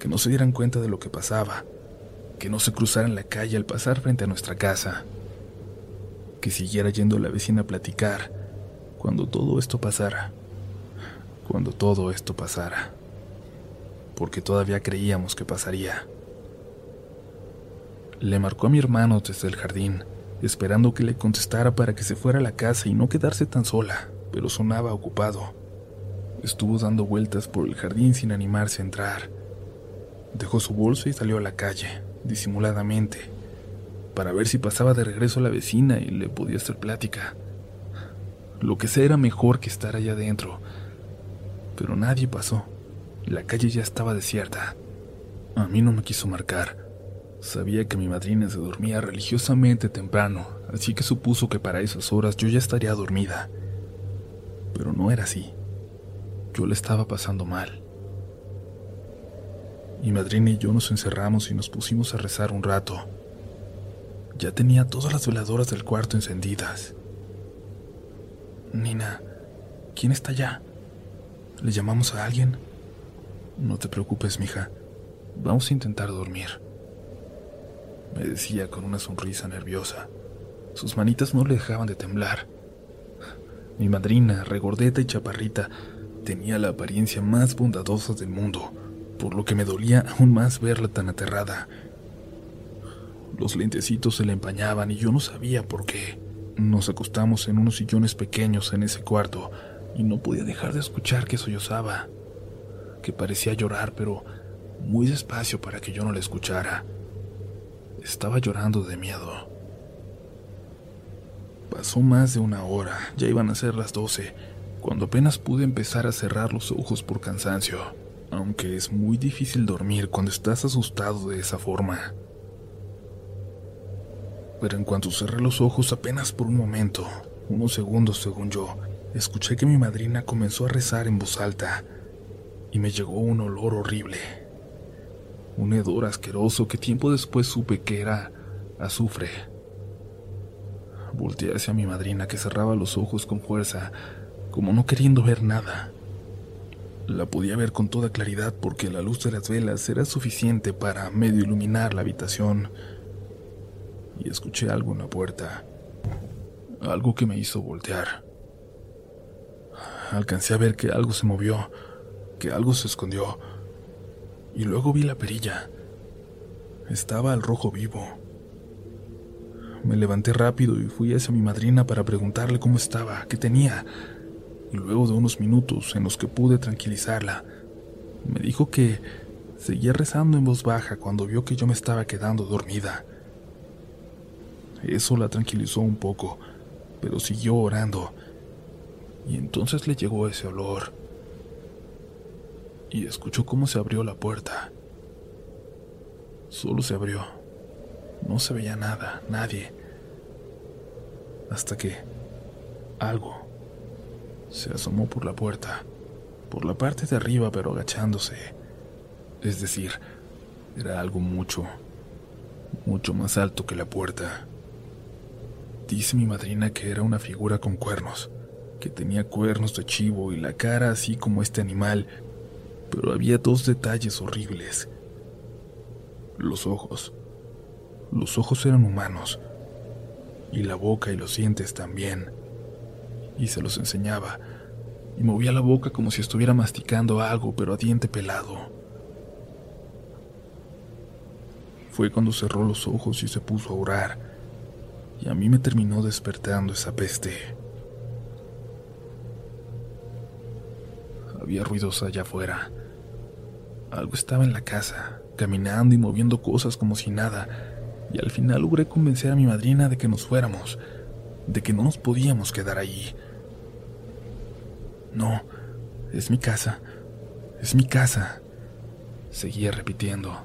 Speaker 1: que no se dieran cuenta de lo que pasaba, que no se cruzaran la calle al pasar frente a nuestra casa siguiera yendo la vecina a platicar cuando todo esto pasara. Cuando todo esto pasara. Porque todavía creíamos que pasaría. Le marcó a mi hermano desde el jardín, esperando que le contestara para que se fuera a la casa y no quedarse tan sola, pero sonaba ocupado. Estuvo dando vueltas por el jardín sin animarse a entrar. Dejó su bolso y salió a la calle, disimuladamente, para ver si pasaba de regreso a la vecina y le podía hacer plática. Lo que sea era mejor que estar allá adentro. Pero nadie pasó. La calle ya estaba desierta. A mí no me quiso marcar. Sabía que mi madrina se dormía religiosamente temprano, así que supuso que para esas horas yo ya estaría dormida. Pero no era así. Yo le estaba pasando mal. Mi madrina y yo nos encerramos y nos pusimos a rezar un rato. Ya tenía todas las veladoras del cuarto encendidas. Nina, ¿quién está allá? ¿Le llamamos a alguien? No te preocupes, mija. Vamos a intentar dormir. Me decía con una sonrisa nerviosa. Sus manitas no le dejaban de temblar. Mi madrina, regordeta y chaparrita, Tenía la apariencia más bondadosa del mundo, por lo que me dolía aún más verla tan aterrada. Los lentecitos se le empañaban y yo no sabía por qué. Nos acostamos en unos sillones pequeños en ese cuarto y no podía dejar de escuchar que sollozaba, que parecía llorar, pero muy despacio para que yo no la escuchara. Estaba llorando de miedo. Pasó más de una hora, ya iban a ser las doce, cuando apenas pude empezar a cerrar los ojos por cansancio, aunque es muy difícil dormir cuando estás asustado de esa forma. Pero en cuanto cerré los ojos apenas por un momento, unos segundos según yo, escuché que mi madrina comenzó a rezar en voz alta y me llegó un olor horrible. Un hedor asqueroso que tiempo después supe que era azufre. Volteé hacia mi madrina que cerraba los ojos con fuerza como no queriendo ver nada. La podía ver con toda claridad porque la luz de las velas era suficiente para medio iluminar la habitación. Y escuché algo en la puerta. Algo que me hizo voltear. Alcancé a ver que algo se movió, que algo se escondió. Y luego vi la perilla. Estaba al rojo vivo. Me levanté rápido y fui hacia mi madrina para preguntarle cómo estaba, qué tenía y luego de unos minutos en los que pude tranquilizarla, me dijo que seguía rezando en voz baja cuando vio que yo me estaba quedando dormida. Eso la tranquilizó un poco, pero siguió orando, y entonces le llegó ese olor, y escuchó cómo se abrió la puerta. Solo se abrió. No se veía nada, nadie. Hasta que algo se asomó por la puerta, por la parte de arriba pero agachándose. Es decir, era algo mucho, mucho más alto que la puerta. Dice mi madrina que era una figura con cuernos, que tenía cuernos de chivo y la cara así como este animal, pero había dos detalles horribles. Los ojos. Los ojos eran humanos, y la boca y los dientes también y se los enseñaba, y movía la boca como si estuviera masticando algo, pero a diente pelado. Fue cuando cerró los ojos y se puso a orar, y a mí me terminó despertando esa peste. Había ruidos allá afuera. Algo estaba en la casa, caminando y moviendo cosas como si nada, y al final logré convencer a mi madrina de que nos fuéramos, de que no nos podíamos quedar allí. No, es mi casa, es mi casa. Seguía repitiendo,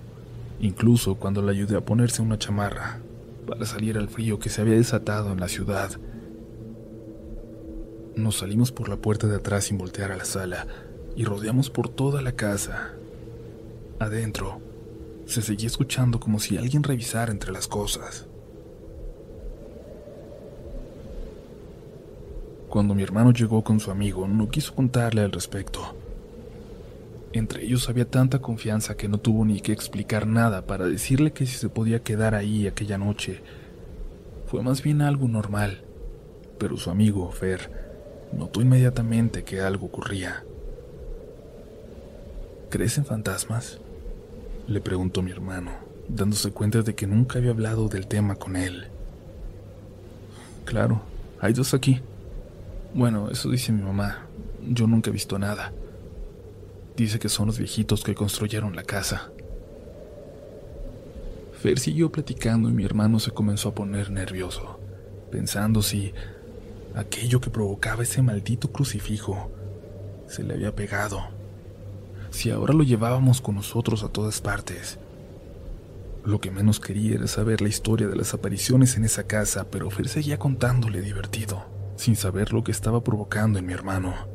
Speaker 1: incluso cuando le ayudé a ponerse una chamarra para salir al frío que se había desatado en la ciudad. Nos salimos por la puerta de atrás sin voltear a la sala y rodeamos por toda la casa. Adentro, se seguía escuchando como si alguien revisara entre las cosas. Cuando mi hermano llegó con su amigo, no quiso contarle al respecto. Entre ellos había tanta confianza que no tuvo ni que explicar nada para decirle que si se podía quedar ahí aquella noche. Fue más bien algo normal, pero su amigo, Fer, notó inmediatamente que algo ocurría. ¿Crees en fantasmas? Le preguntó mi hermano, dándose cuenta de que nunca había hablado del tema con él. Claro, hay dos aquí, bueno, eso dice mi mamá. Yo nunca he visto nada. Dice que son los viejitos que construyeron la casa. Fer siguió platicando y mi hermano se comenzó a poner nervioso, pensando si aquello que provocaba ese maldito crucifijo se le había pegado, si ahora lo llevábamos con nosotros a todas partes. Lo que menos quería era saber la historia de las apariciones en esa casa, pero Fer seguía contándole divertido, sin saber lo que estaba provocando en mi hermano.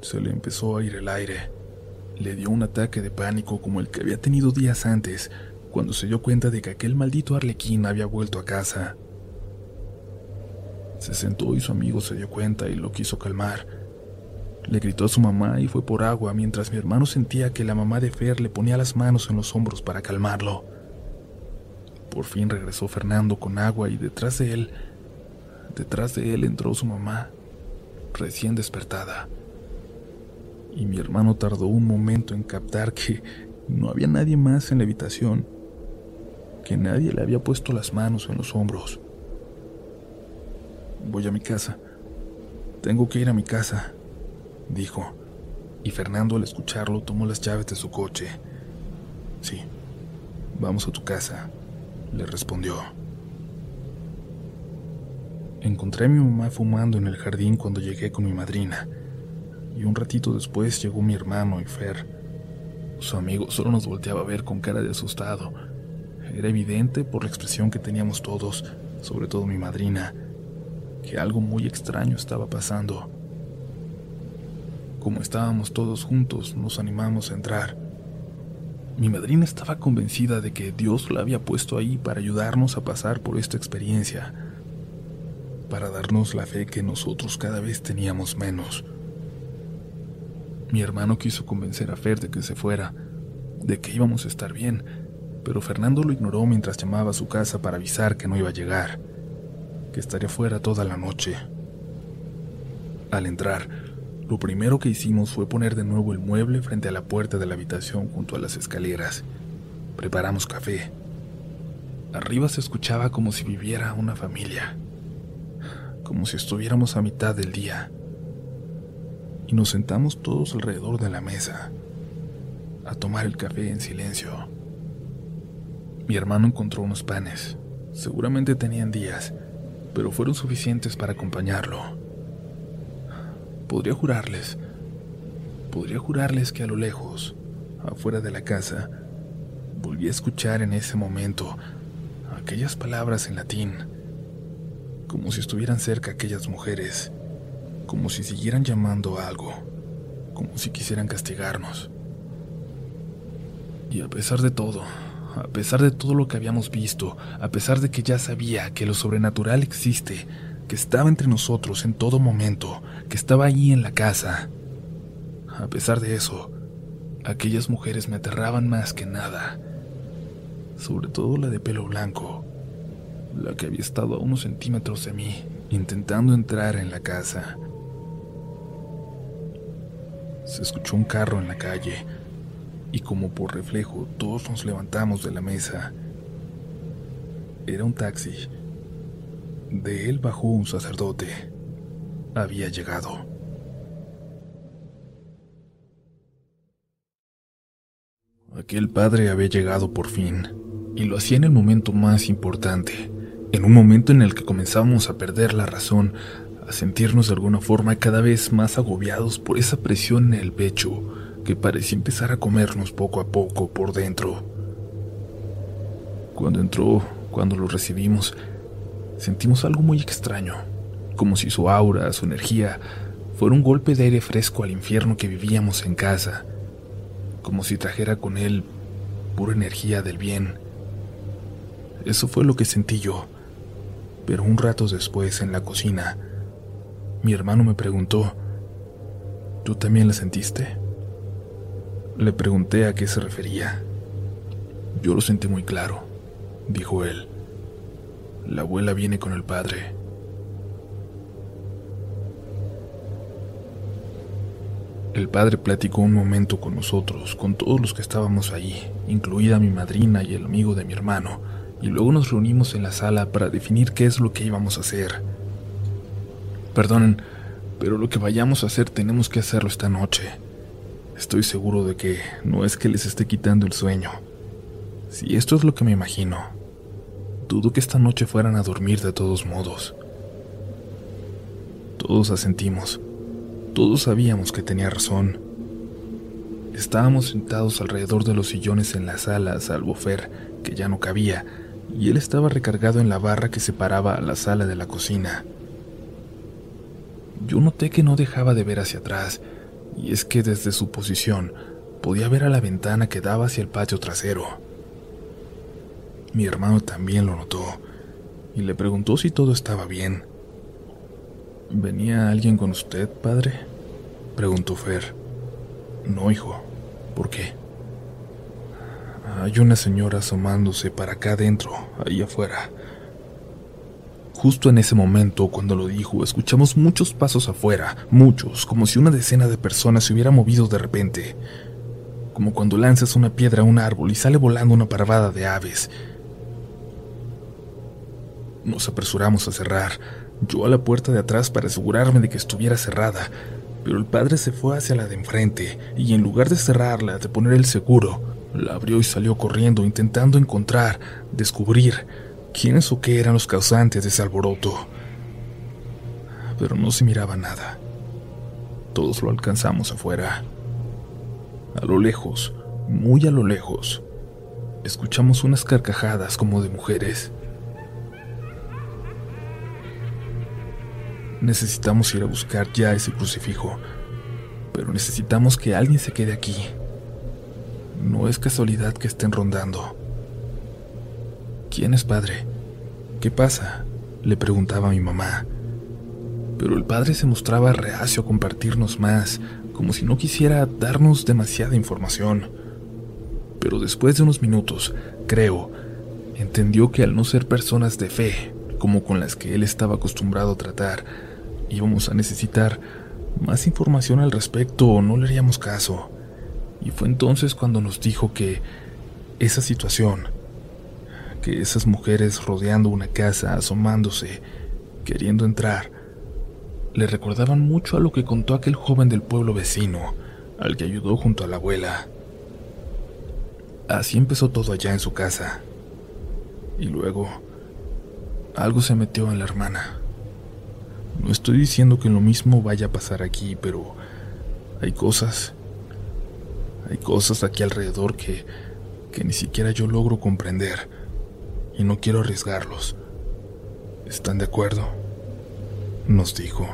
Speaker 1: Se le empezó a ir el aire. Le dio un ataque de pánico como el que había tenido días antes, cuando se dio cuenta de que aquel maldito arlequín había vuelto a casa. Se sentó y su amigo se dio cuenta y lo quiso calmar. Le gritó a su mamá y fue por agua mientras mi hermano sentía que la mamá de Fer le ponía las manos en los hombros para calmarlo. Por fin regresó Fernando con agua y detrás de él, detrás de él entró su mamá, recién despertada y mi hermano tardó un momento en captar que no había nadie más en la habitación, que nadie le había puesto las manos en los hombros. Voy a mi casa. Tengo que ir a mi casa, dijo, y Fernando al escucharlo tomó las llaves de su coche. Sí, vamos a tu casa, le respondió. Encontré a mi mamá fumando en el jardín cuando llegué con mi madrina y un ratito después llegó mi hermano y Fer. Su amigo solo nos volteaba a ver con cara de asustado. Era evidente por la expresión que teníamos todos, sobre todo mi madrina, que algo muy extraño estaba pasando. Como estábamos todos juntos, nos animamos a entrar. Mi madrina estaba convencida de que Dios la había puesto ahí para ayudarnos a pasar por esta experiencia, para darnos la fe que nosotros cada vez teníamos menos. Mi hermano quiso convencer a Fer de que se fuera, de que íbamos a estar bien, pero Fernando lo ignoró mientras llamaba a su casa para avisar que no iba a llegar, que estaría fuera toda la noche. Al entrar, lo primero que hicimos fue poner de nuevo el mueble frente a la puerta de la habitación junto a las escaleras. Preparamos café. Arriba se escuchaba como si viviera una familia, como si estuviéramos a mitad del día y nos sentamos todos alrededor de la mesa a tomar el café en silencio. Mi hermano encontró unos panes. Seguramente tenían días, pero fueron suficientes para acompañarlo. Podría jurarles, podría jurarles que a lo lejos, afuera de la casa, volví a escuchar en ese momento aquellas palabras en latín, como si estuvieran cerca aquellas mujeres como si siguieran llamando a algo, como si quisieran castigarnos. Y a pesar de todo, a pesar de todo lo que habíamos visto, a pesar de que ya sabía que lo sobrenatural existe, que estaba entre nosotros en todo momento, que estaba ahí en la casa, a pesar de eso, aquellas mujeres me aterraban más que nada, sobre todo la de pelo blanco, la que había estado a unos centímetros de mí, intentando entrar en la casa. Se escuchó un carro en la calle y como por reflejo todos nos levantamos de la mesa. Era un taxi. De él bajó un sacerdote. Había llegado. Aquel padre había llegado por fin, y lo hacía en el momento más importante, en un momento en el que comenzábamos a perder la razón a sentirnos de alguna forma cada vez más agobiados por esa presión en el pecho que parecía empezar a comernos poco a poco por dentro. Cuando entró, cuando lo recibimos, sentimos algo muy extraño, como si su aura, su energía, fuera un golpe de aire fresco al infierno que vivíamos en casa, como si trajera con él pura energía del bien. Eso fue lo que sentí yo, pero un rato después en la cocina, mi hermano me preguntó, ¿tú también la sentiste? Le pregunté a qué se refería. Yo lo sentí muy claro, dijo él. La abuela viene con el padre. El padre platicó un momento con nosotros, con todos los que estábamos allí, incluida mi madrina y el amigo de mi hermano, y luego nos reunimos en la sala para definir qué es lo que íbamos a hacer. Perdonen, Pero lo que vayamos a hacer tenemos que hacerlo esta noche. Estoy seguro de que no es que les esté quitando el sueño. Si esto es lo que me imagino, dudo que esta noche fueran a dormir de todos modos. Todos asentimos. Todos sabíamos que tenía razón. Estábamos sentados alrededor de los sillones en la sala, salvo Fer, que ya no cabía, y él estaba recargado en la barra que separaba a la sala de la cocina. Yo noté que no dejaba de ver hacia atrás, y es que desde su posición podía ver a la ventana que daba hacia el patio trasero. Mi hermano también lo notó, y le preguntó si todo estaba bien. ¿Venía alguien con usted, padre? preguntó Fer. No, hijo. ¿Por qué? Hay una señora asomándose para acá adentro, ahí afuera. Justo en ese momento, cuando lo dijo, escuchamos muchos pasos afuera, muchos, como si una decena de personas se hubiera movido de repente. Como cuando lanzas una piedra a un árbol y sale volando una parvada de aves. Nos apresuramos a cerrar, yo a la puerta de atrás para asegurarme de que estuviera cerrada, pero el padre se fue hacia la de enfrente y en lugar de cerrarla, de poner el seguro, la abrió y salió corriendo intentando encontrar, descubrir, quiénes o qué eran los causantes de ese alboroto. Pero no se miraba nada. Todos lo alcanzamos afuera. A lo lejos, muy a lo lejos, escuchamos unas carcajadas como de mujeres. Necesitamos ir a buscar ya ese crucifijo, pero necesitamos que alguien se quede aquí. No es casualidad que estén rondando. ¿Quién es padre? ¿Qué pasa? le preguntaba mi mamá. Pero el padre se mostraba reacio a compartirnos más, como si no quisiera darnos demasiada información. Pero después de unos minutos, creo, entendió que al no ser personas de fe, como con las que él estaba acostumbrado a tratar, íbamos a necesitar más información al respecto o no le haríamos caso. Y fue entonces cuando nos dijo que esa situación que esas mujeres rodeando una casa, asomándose, queriendo entrar, le recordaban mucho a lo que contó aquel joven del pueblo vecino, al que ayudó junto a la abuela. Así empezó todo allá en su casa. Y luego, algo se metió en la hermana. No estoy diciendo que lo mismo vaya a pasar aquí, pero hay cosas, hay cosas aquí alrededor que, que ni siquiera yo logro comprender y no quiero arriesgarlos. ¿Están de acuerdo? Nos dijo,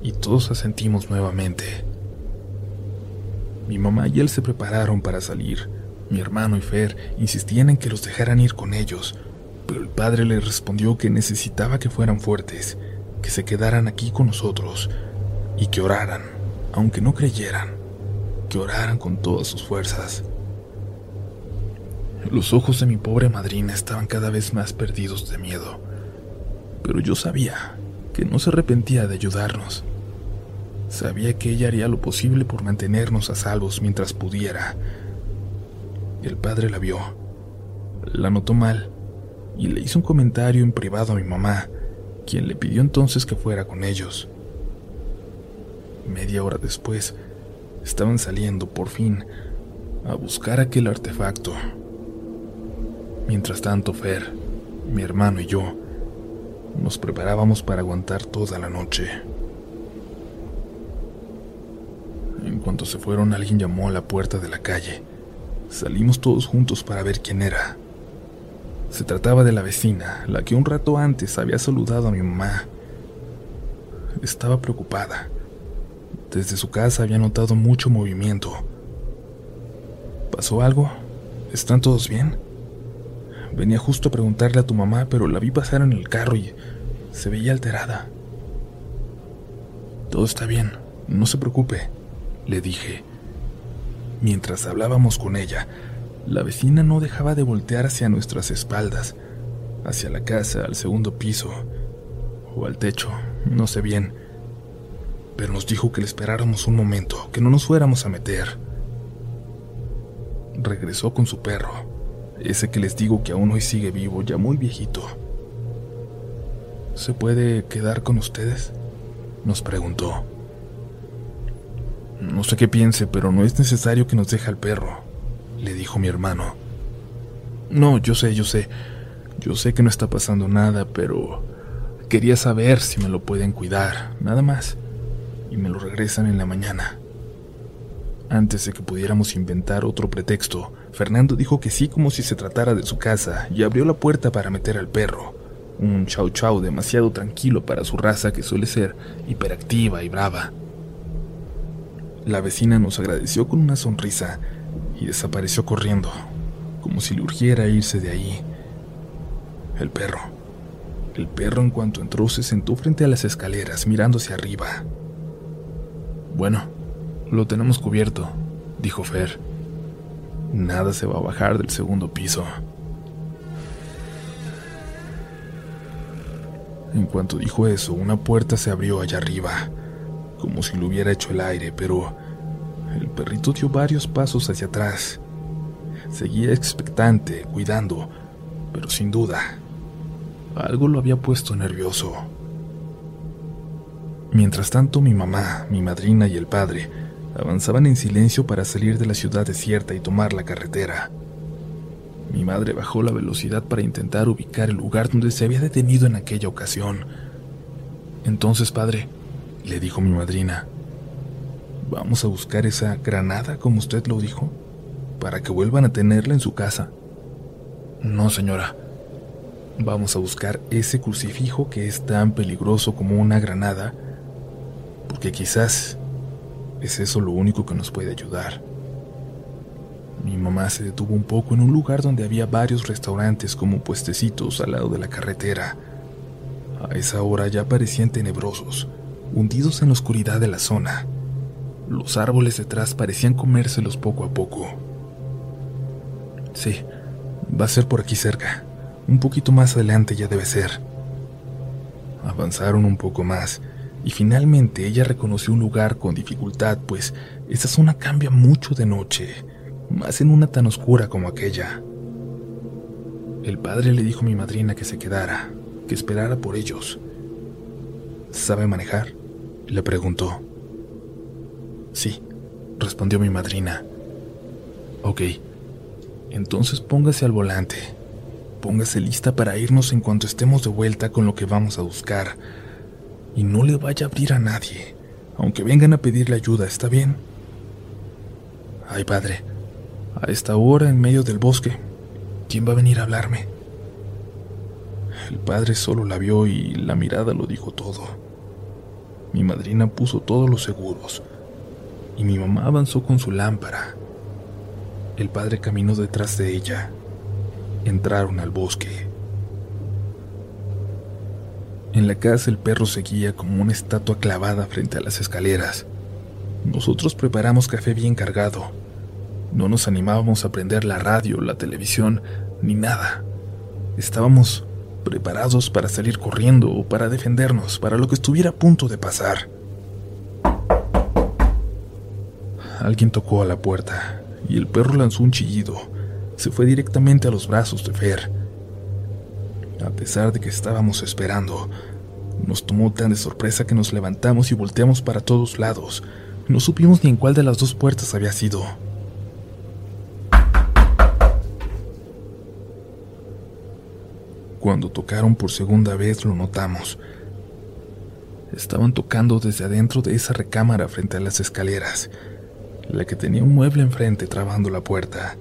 Speaker 1: y todos asentimos nuevamente. Mi mamá y él se prepararon para salir. Mi hermano y Fer insistían en que los dejaran ir con ellos, pero el padre les respondió que necesitaba que fueran fuertes, que se quedaran aquí con nosotros y que oraran, aunque no creyeran, que oraran con todas sus fuerzas. Los ojos de mi pobre madrina estaban cada vez más perdidos de miedo, pero yo sabía que no se arrepentía de ayudarnos. Sabía que ella haría lo posible por mantenernos a salvos mientras pudiera. El padre la vio, la notó mal y le hizo un comentario en privado a mi mamá, quien le pidió entonces que fuera con ellos. Media hora después, estaban saliendo por fin a buscar aquel artefacto. Mientras tanto, Fer, mi hermano y yo nos preparábamos para aguantar toda la noche. En cuanto se fueron, alguien llamó a la puerta de la calle. Salimos todos juntos para ver quién era. Se trataba de la vecina, la que un rato antes había saludado a mi mamá. Estaba preocupada. Desde su casa había notado mucho movimiento. ¿Pasó algo? ¿Están todos bien? Venía justo a preguntarle a tu mamá, pero la vi pasar en el carro y se veía alterada. Todo está bien, no se preocupe, le dije. Mientras hablábamos con ella, la vecina no dejaba de voltear hacia nuestras espaldas, hacia la casa, al segundo piso, o al techo, no sé bien, pero nos dijo que le esperáramos un momento, que no nos fuéramos a meter. Regresó con su perro ese que les digo que aún hoy sigue vivo, ya muy viejito. ¿Se puede quedar con ustedes? nos preguntó. No sé qué piense, pero no es necesario que nos deje al perro, le dijo mi hermano. No, yo sé, yo sé. Yo sé que no está pasando nada, pero quería saber si me lo pueden cuidar, nada más. Y me lo regresan en la mañana. Antes de que pudiéramos inventar otro pretexto, Fernando dijo que sí como si se tratara de su casa y abrió la puerta para meter al perro. Un chau chau demasiado tranquilo para su raza que suele ser hiperactiva y brava. La vecina nos agradeció con una sonrisa y desapareció corriendo, como si le urgiera irse de ahí. El perro. El perro en cuanto entró se sentó frente a las escaleras mirando hacia arriba. Bueno, lo tenemos cubierto, dijo Fer. Nada se va a bajar del segundo piso. En cuanto dijo eso, una puerta se abrió allá arriba, como si lo hubiera hecho el aire, pero el perrito dio varios pasos hacia atrás. Seguía expectante, cuidando, pero sin duda, algo lo había puesto nervioso. Mientras tanto, mi mamá, mi madrina y el padre avanzaban en silencio para salir de la ciudad desierta y tomar la carretera. Mi madre bajó la velocidad para intentar ubicar el lugar donde se había detenido en aquella ocasión. Entonces, padre, le dijo mi madrina, vamos a buscar esa granada como usted lo dijo, para que vuelvan a tenerla en su casa. No, señora. Vamos a buscar ese crucifijo que es tan peligroso como una granada, porque quizás es eso lo único que nos puede ayudar. Mi mamá se detuvo un poco en un lugar donde había varios restaurantes como puestecitos al lado de la carretera. A esa hora ya parecían tenebrosos, hundidos en la oscuridad de la zona. Los árboles detrás parecían comérselos poco a poco. Sí, va a ser por aquí cerca. Un poquito más adelante ya debe ser. Avanzaron un poco más y finalmente ella reconoció un lugar con dificultad, pues esa zona cambia mucho de noche más en una tan oscura como aquella. El padre le dijo a mi madrina que se quedara, que esperara por ellos. ¿Sabe manejar? Le preguntó. Sí, respondió mi madrina. Ok, entonces póngase al volante. Póngase lista para irnos en cuanto estemos de vuelta con lo que vamos a buscar. Y no le vaya a abrir a nadie, aunque vengan a pedirle ayuda, ¿está bien? Ay, padre, a esta hora en medio del bosque. ¿Quién va a venir a hablarme? El padre solo la vio y la mirada lo dijo todo. Mi madrina puso todos los seguros y mi mamá avanzó con su lámpara. El padre caminó detrás de ella. Entraron al bosque. En la casa el perro seguía como una estatua clavada frente a las escaleras. Nosotros preparamos café bien cargado no nos animábamos a prender la radio, la televisión, ni nada. Estábamos preparados para salir corriendo o para defendernos, para lo que estuviera a punto de pasar. Alguien tocó a la puerta y el perro lanzó un chillido. Se fue directamente a los brazos de Fer. A pesar de que estábamos esperando, nos tomó tan de sorpresa que nos levantamos y volteamos para todos lados. No supimos ni en cuál de las dos puertas había sido. Cuando tocaron por segunda vez lo notamos. Estaban tocando desde adentro de esa recámara frente a las escaleras, la que tenía un mueble enfrente trabando la puerta,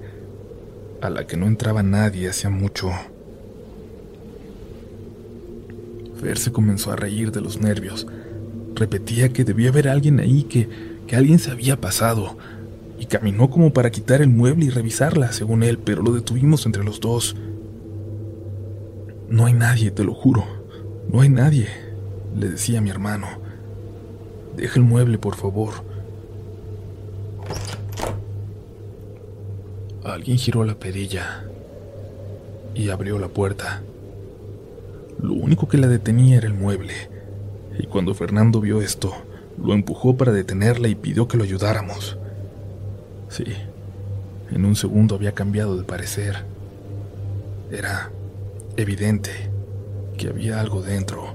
Speaker 1: a la que no entraba nadie hacía mucho. Fer se comenzó a reír de los nervios. Repetía que debía haber alguien ahí, que, que alguien se había pasado, y caminó como para quitar el mueble y revisarla, según él, pero lo detuvimos entre los dos. No hay nadie, te lo juro. No hay nadie, le decía mi hermano. Deja el mueble, por favor. Alguien giró la perilla y abrió la puerta. Lo único que la detenía era el mueble, y cuando Fernando vio esto, lo empujó para detenerla y pidió que lo ayudáramos. Sí, en un segundo había cambiado de parecer. Era evidente que había algo dentro,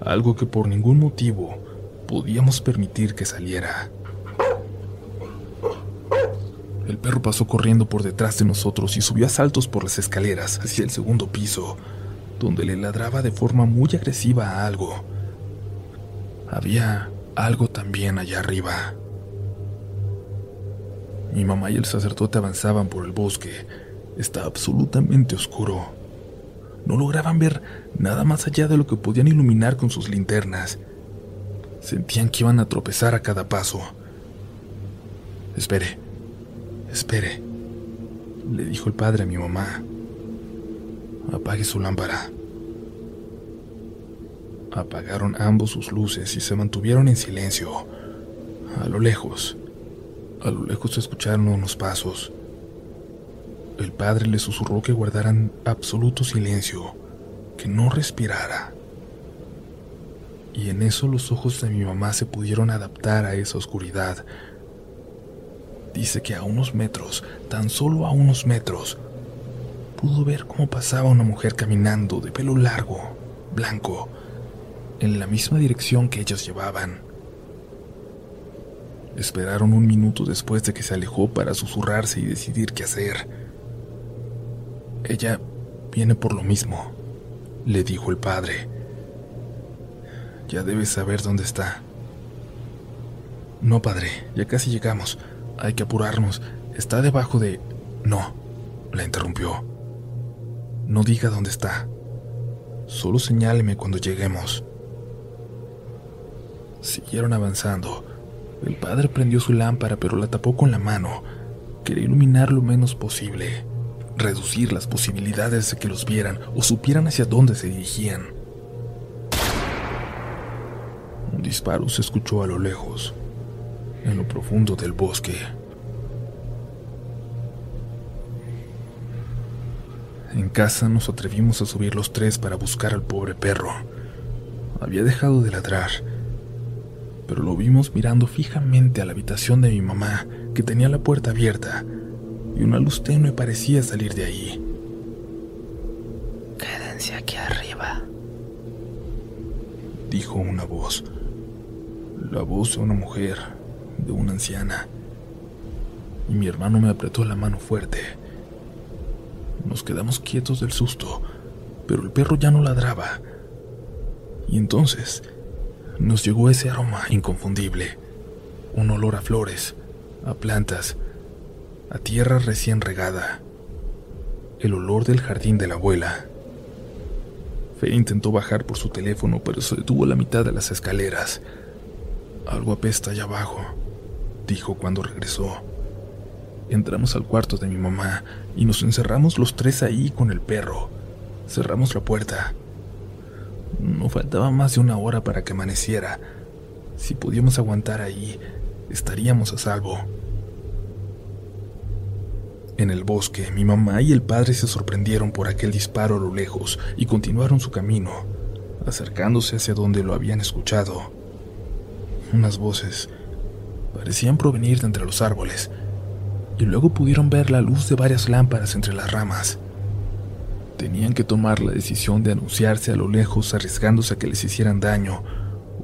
Speaker 1: algo que por ningún motivo podíamos permitir que saliera. El perro pasó corriendo por detrás de nosotros y subió a saltos por las escaleras hacia el segundo piso, donde le ladraba de forma muy agresiva a algo. Había algo también allá arriba. Mi mamá y el sacerdote avanzaban por el bosque. Estaba absolutamente oscuro. No lograban ver nada más allá de lo que podían iluminar con sus linternas. Sentían que iban a tropezar a cada paso. Espere, espere, le dijo el padre a mi mamá. Apague su lámpara. Apagaron ambos sus luces y se mantuvieron en silencio. A lo lejos, a lo lejos se escucharon unos pasos. El padre le susurró que guardaran absoluto silencio, que no respirara. Y en eso los ojos de mi mamá se pudieron adaptar a esa oscuridad. Dice que a unos metros, tan solo a unos metros, pudo ver cómo pasaba una mujer caminando de pelo largo, blanco, en la misma dirección que ellos llevaban. Esperaron un minuto después de que se alejó para susurrarse y decidir qué hacer. Ella viene por lo mismo, le dijo el padre. Ya debes saber dónde está. No, padre, ya casi llegamos. Hay que apurarnos. Está debajo de... No, la interrumpió. No diga dónde está. Solo señáleme cuando lleguemos. Siguieron avanzando el padre prendió su lámpara pero la tapó con la mano. Quería iluminar lo menos posible, reducir las posibilidades de que los vieran o supieran hacia dónde se dirigían. Un disparo se escuchó a lo lejos, en lo profundo del bosque. En casa nos atrevimos a subir los tres para buscar al pobre perro. Había dejado de ladrar pero lo vimos mirando fijamente a la habitación de mi mamá, que tenía la puerta abierta, y una luz tenue parecía salir de ahí.
Speaker 2: Quédense aquí arriba,
Speaker 1: dijo una voz. La voz de una mujer, de una anciana. Y mi hermano me apretó la mano fuerte. Nos quedamos quietos del susto, pero el perro ya no ladraba. Y entonces nos llegó ese aroma inconfundible, un olor a flores, a plantas, a tierra recién regada, el olor del jardín de la abuela. Fe intentó bajar por su teléfono, pero se detuvo a la mitad de las escaleras. Algo apesta allá abajo, dijo cuando regresó. Entramos al cuarto de mi mamá y nos encerramos los tres ahí con el perro. Cerramos la puerta no faltaba más de una hora para que amaneciera. Si podíamos aguantar ahí, estaríamos a salvo. En el bosque, mi mamá y el padre se sorprendieron por aquel disparo a lo lejos y continuaron su camino, acercándose hacia donde lo habían escuchado. Unas voces parecían provenir de entre los árboles, y luego pudieron ver la luz de varias lámparas entre las ramas. Tenían que tomar la decisión de anunciarse a lo lejos arriesgándose a que les hicieran daño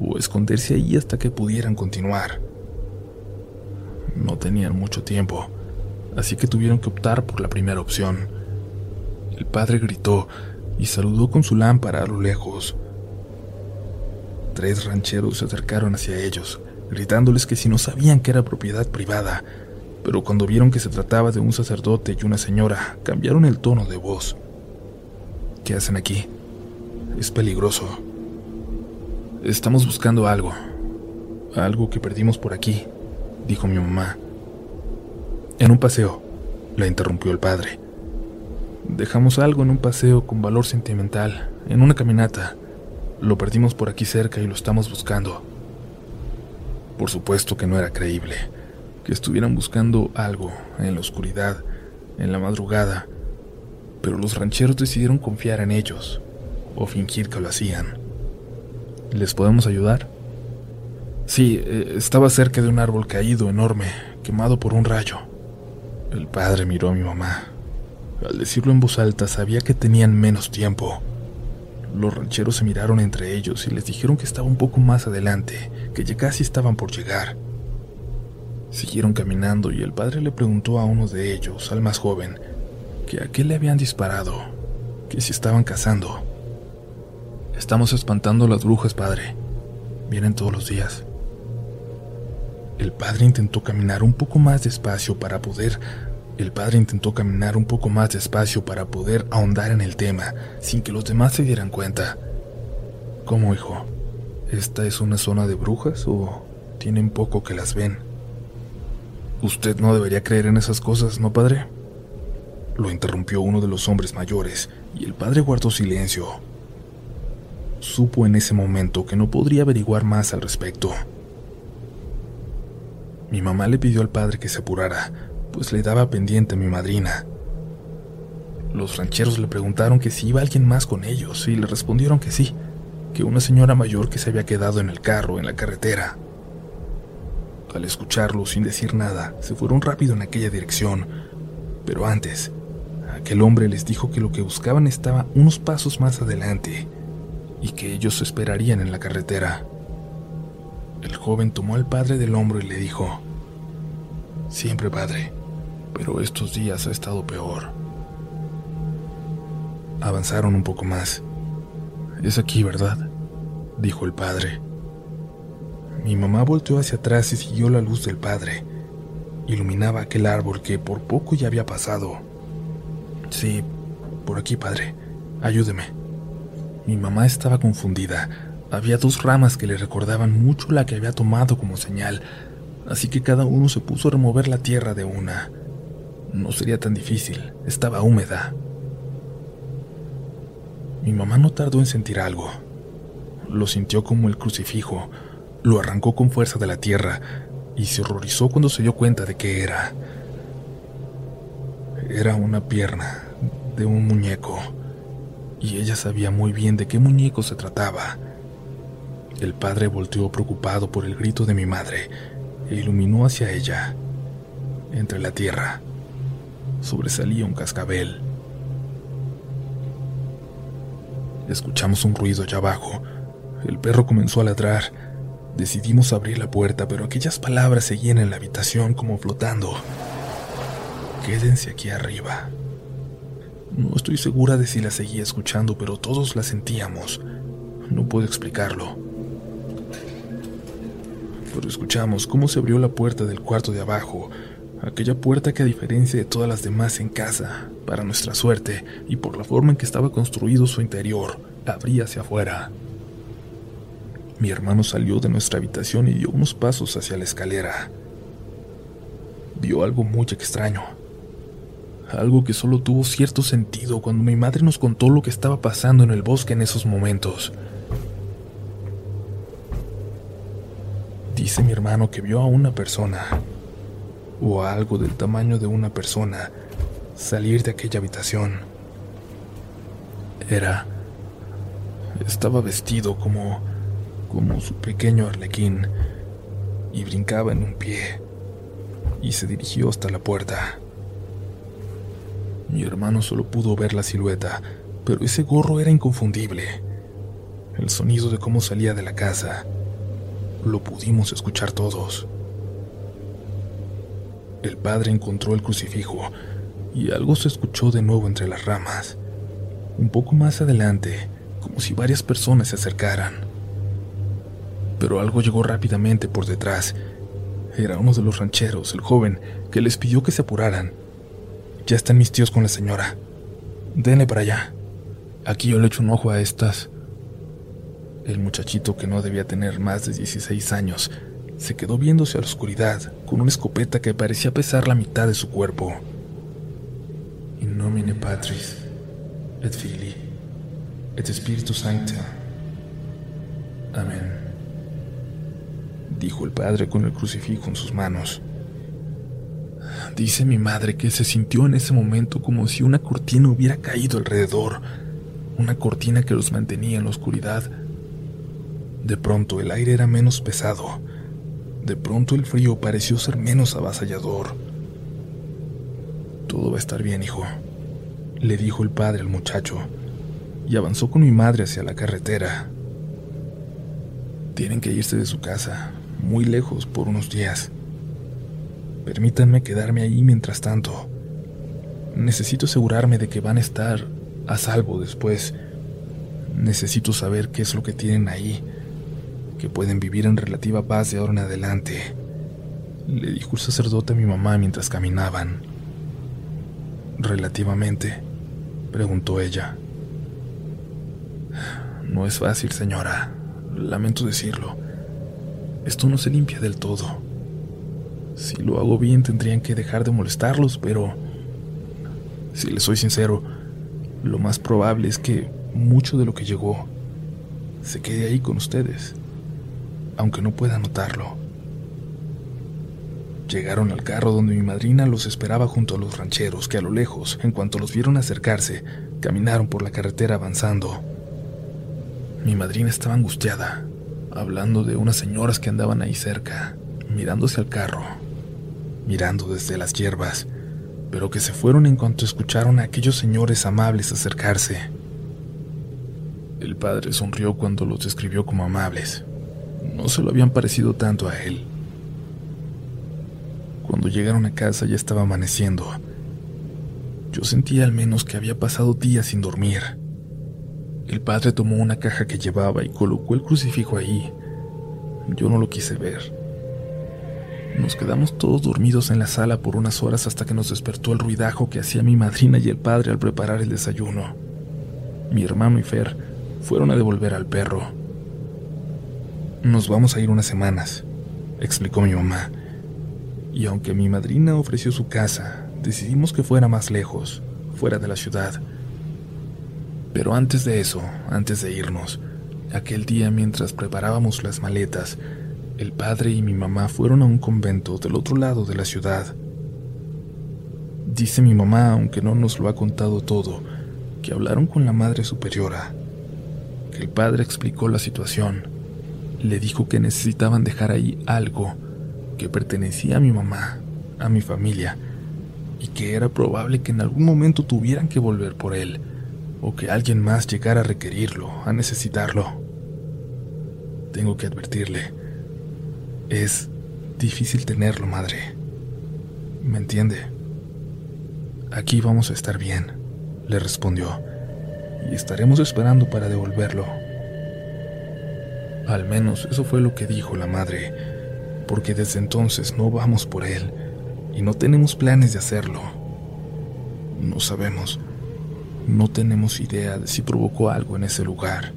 Speaker 1: o esconderse ahí hasta que pudieran continuar. No tenían mucho tiempo, así que tuvieron que optar por la primera opción. El padre gritó y saludó con su lámpara a lo lejos. Tres rancheros se acercaron hacia ellos, gritándoles que si no sabían que era propiedad privada, pero cuando vieron que se trataba de un sacerdote y una señora, cambiaron el tono de voz. ¿Qué hacen aquí? Es peligroso. Estamos buscando algo. Algo que perdimos por aquí, dijo mi mamá. En un paseo, la interrumpió el padre. Dejamos algo en un paseo con valor sentimental, en una caminata. Lo perdimos por aquí cerca y lo estamos buscando. Por supuesto que no era creíble que estuvieran buscando algo en la oscuridad, en la madrugada, pero los rancheros decidieron confiar en ellos, o fingir que lo hacían. ¿Les podemos ayudar? Sí, eh, estaba cerca de un árbol caído enorme, quemado por un rayo. El padre miró a mi mamá. Al decirlo en voz alta sabía que tenían menos tiempo. Los rancheros se miraron entre ellos y les dijeron que estaba un poco más adelante, que ya casi estaban por llegar. Siguieron caminando y el padre le preguntó a uno de ellos, al más joven, que a qué le habían disparado, que si estaban cazando. Estamos espantando a las brujas, padre. Vienen todos los días. El padre intentó caminar un poco más despacio para poder... El padre intentó caminar un poco más despacio para poder ahondar en el tema, sin que los demás se dieran cuenta. ¿Cómo, hijo? ¿Esta es una zona de brujas o tienen poco que las ven? Usted no debería creer en esas cosas, ¿no, padre? Lo interrumpió uno de los hombres mayores, y el padre guardó silencio. Supo en ese momento que no podría averiguar más al respecto. Mi mamá le pidió al padre que se apurara, pues le daba pendiente a mi madrina. Los rancheros le preguntaron que si iba alguien más con ellos y le respondieron que sí, que una señora mayor que se había quedado en el carro en la carretera. Al escucharlo sin decir nada, se fueron rápido en aquella dirección, pero antes, aquel hombre les dijo que lo que buscaban estaba unos pasos más adelante y que ellos esperarían en la carretera. El joven tomó al padre del hombro y le dijo, Siempre padre, pero estos días ha estado peor. Avanzaron un poco más. Es aquí, ¿verdad? dijo el padre. Mi mamá volteó hacia atrás y siguió la luz del padre. Iluminaba aquel árbol que por poco ya había pasado. Sí, por aquí, padre. Ayúdeme. Mi mamá estaba confundida. Había dos ramas que le recordaban mucho la que había tomado como señal, así que cada uno se puso a remover la tierra de una. No sería tan difícil, estaba húmeda. Mi mamá no tardó en sentir algo. Lo sintió como el crucifijo, lo arrancó con fuerza de la tierra y se horrorizó cuando se dio cuenta de que era. Era una pierna de un muñeco, y ella sabía muy bien de qué muñeco se trataba. El padre volteó preocupado por el grito de mi madre e iluminó hacia ella. Entre la tierra sobresalía un cascabel. Escuchamos un ruido allá abajo. El perro comenzó a ladrar. Decidimos abrir la puerta, pero aquellas palabras seguían en la habitación como flotando. Quédense aquí arriba. No estoy segura de si la seguía escuchando, pero todos la sentíamos. No puedo explicarlo pero escuchamos cómo se abrió la puerta del cuarto de abajo, aquella puerta que a diferencia de todas las demás en casa, para nuestra suerte y por la forma en que estaba construido su interior, abría hacia afuera. Mi hermano salió de nuestra habitación y dio unos pasos hacia la escalera. Vio algo muy extraño. Algo que solo tuvo cierto sentido cuando mi madre nos contó lo que estaba pasando en el bosque en esos momentos. Dice mi hermano que vio a una persona, o algo del tamaño de una persona, salir de aquella habitación. Era... Estaba vestido como... como su pequeño arlequín, y brincaba en un pie, y se dirigió hasta la puerta. Mi hermano solo pudo ver la silueta, pero ese gorro era inconfundible. El sonido de cómo salía de la casa lo pudimos escuchar todos. El padre encontró el crucifijo y algo se escuchó de nuevo entre las ramas. Un poco más adelante, como si varias personas se acercaran. Pero algo llegó rápidamente por detrás. Era uno de los rancheros, el joven, que les pidió que se apuraran. Ya están mis tíos con la señora. Denle para allá. Aquí yo le echo un ojo a estas. El muchachito, que no debía tener más de 16 años, se quedó viéndose a la oscuridad con una escopeta que parecía pesar la mitad de su cuerpo. In nomine Patris, et Filii, et Spiritus Sancti. Amén. Dijo el padre con el crucifijo en sus manos. Dice mi madre que se sintió en ese momento como si una cortina hubiera caído alrededor, una cortina que los mantenía en la oscuridad de pronto el aire era menos pesado. De pronto el frío pareció ser menos avasallador. Todo va a estar bien, hijo, le dijo el padre al muchacho. y avanzó con mi madre hacia la carretera. Tienen que irse de su casa, muy lejos, por unos días. Permítanme quedarme ahí mientras tanto. Necesito asegurarme de que van a estar a salvo después. Necesito saber qué es lo que tienen ahí, que pueden vivir en relativa paz de ahora en adelante, le dijo el sacerdote a mi mamá mientras caminaban. Relativamente, preguntó ella. No es fácil, señora. Lamento decirlo. Esto no se limpia del todo. Si lo hago bien tendrían que dejar de molestarlos, pero... Si les soy sincero, lo más probable es que mucho de lo que llegó se quede ahí con ustedes, aunque no pueda notarlo. Llegaron al carro donde mi madrina los esperaba junto a los rancheros que a lo lejos, en cuanto los vieron acercarse, caminaron por la carretera avanzando. Mi madrina estaba angustiada, hablando de unas señoras que andaban ahí cerca, mirándose al carro, mirando desde las hierbas, pero que se fueron en cuanto escucharon a aquellos señores amables acercarse. El padre sonrió cuando los describió como amables. No se lo habían parecido tanto a él. Cuando llegaron a casa ya estaba amaneciendo. Yo sentía al menos que había pasado días sin dormir. El padre tomó una caja que llevaba y colocó el crucifijo ahí. Yo no lo quise ver. Nos quedamos todos dormidos en la sala por unas horas hasta que nos despertó el ruidajo que hacía mi madrina y el padre al preparar el desayuno. Mi hermano y Fer fueron a devolver al perro. Nos vamos a ir unas semanas, explicó mi mamá. Y aunque mi madrina ofreció su casa, decidimos que fuera más lejos, fuera de la ciudad. Pero antes de eso, antes de irnos, aquel día mientras preparábamos las maletas, el padre y mi mamá fueron a un convento del otro lado de la ciudad. Dice mi mamá, aunque no nos lo ha contado todo, que hablaron con la Madre Superiora, que el padre explicó la situación, le dijo que necesitaban dejar ahí algo que pertenecía a mi mamá, a mi familia, y que era probable que en algún momento tuvieran que volver por él o que alguien más llegara a requerirlo, a necesitarlo. Tengo que advertirle, es difícil tenerlo, madre. ¿Me entiende? Aquí vamos a estar bien, le respondió, y estaremos esperando para devolverlo. Al menos eso fue lo que dijo la madre, porque desde entonces no vamos por él y no tenemos planes de hacerlo. No sabemos no tenemos idea de si provocó algo en ese lugar.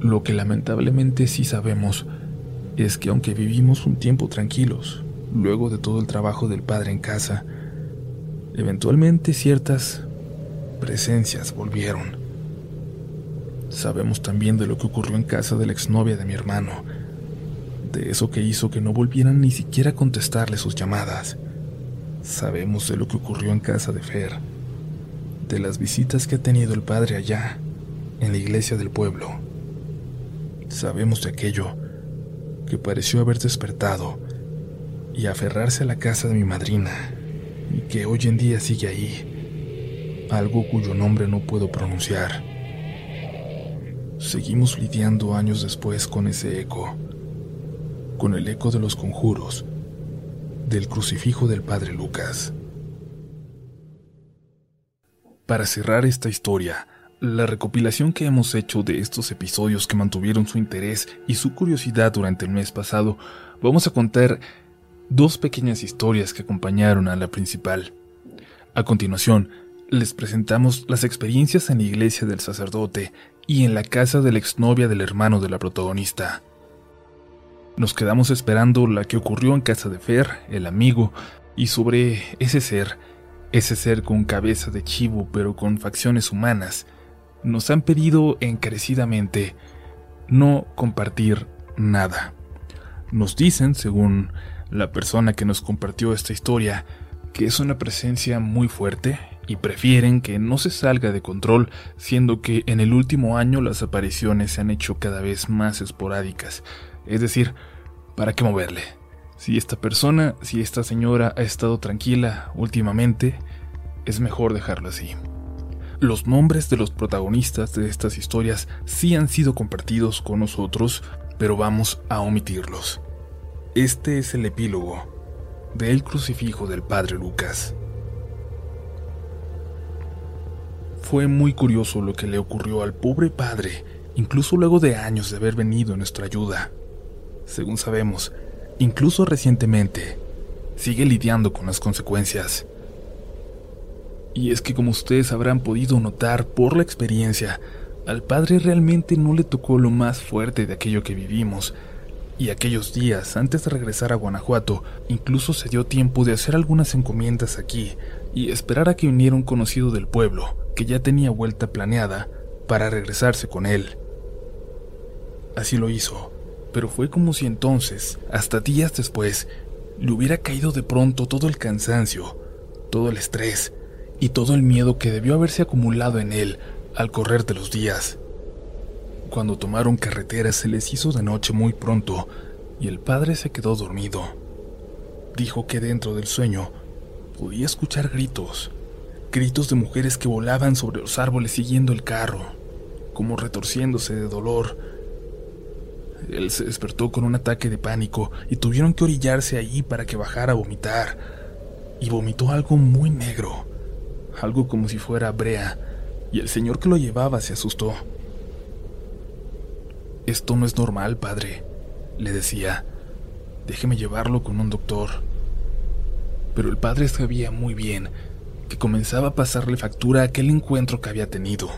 Speaker 1: Lo que lamentablemente sí sabemos es que aunque vivimos un tiempo tranquilos, luego de todo el trabajo del padre en casa, eventualmente ciertas presencias volvieron. Sabemos también de lo que ocurrió en casa de la exnovia de mi hermano, de eso que hizo que no volvieran ni siquiera a contestarle sus llamadas. Sabemos de lo que ocurrió en casa de Fer, de las visitas que ha tenido el padre allá, en la iglesia del pueblo. Sabemos de aquello que pareció haber despertado y aferrarse a la casa de mi madrina, y que hoy en día sigue ahí, algo cuyo nombre no puedo pronunciar. Seguimos lidiando años después con ese eco, con el eco de los conjuros, del crucifijo del padre Lucas. Para cerrar esta historia, la recopilación que hemos hecho de estos episodios que mantuvieron su interés y su curiosidad durante el mes pasado, vamos a contar dos pequeñas historias que acompañaron a la principal. A continuación, les presentamos las experiencias en la iglesia del sacerdote y en la casa de la exnovia del hermano de la protagonista. Nos quedamos esperando la que ocurrió en casa de Fer, el amigo, y sobre ese ser ese ser con cabeza de chivo pero con facciones humanas, nos han pedido encarecidamente no compartir nada. Nos dicen, según la persona que nos compartió esta historia, que es una presencia muy fuerte y prefieren que no se salga de control, siendo que en el último año las apariciones se han hecho cada vez más esporádicas. Es decir, ¿para qué moverle? Si esta persona, si esta señora ha estado tranquila últimamente, es mejor dejarlo así. Los nombres de los protagonistas de estas historias sí han sido compartidos con nosotros, pero vamos a omitirlos. Este es el epílogo del crucifijo del padre Lucas. Fue muy curioso lo que le ocurrió al pobre padre, incluso luego de años de haber venido en nuestra ayuda. Según sabemos, incluso recientemente, sigue lidiando con las consecuencias. Y es que como ustedes habrán podido notar por la experiencia, al padre realmente no le tocó lo más fuerte de aquello que vivimos, y aquellos días antes de regresar a Guanajuato, incluso se dio tiempo de hacer algunas encomiendas aquí y esperar a que viniera un conocido del pueblo, que ya tenía vuelta planeada, para regresarse con él. Así lo hizo, pero fue como si entonces, hasta días después, le hubiera caído de pronto todo el cansancio, todo el estrés y todo el miedo que debió haberse acumulado en él al correr de los días. Cuando tomaron carretera se les hizo de noche muy pronto y el padre se quedó dormido. Dijo que dentro del sueño podía escuchar gritos, gritos de mujeres que volaban sobre los árboles siguiendo el carro, como retorciéndose de dolor. Él se despertó con un ataque de pánico y tuvieron que orillarse allí para que bajara a vomitar. Y vomitó algo muy negro, algo como si fuera brea, y el señor que lo llevaba se asustó. Esto no es normal, padre, le decía. Déjeme llevarlo con un doctor. Pero el padre sabía muy bien que comenzaba a pasarle factura a aquel encuentro que había tenido.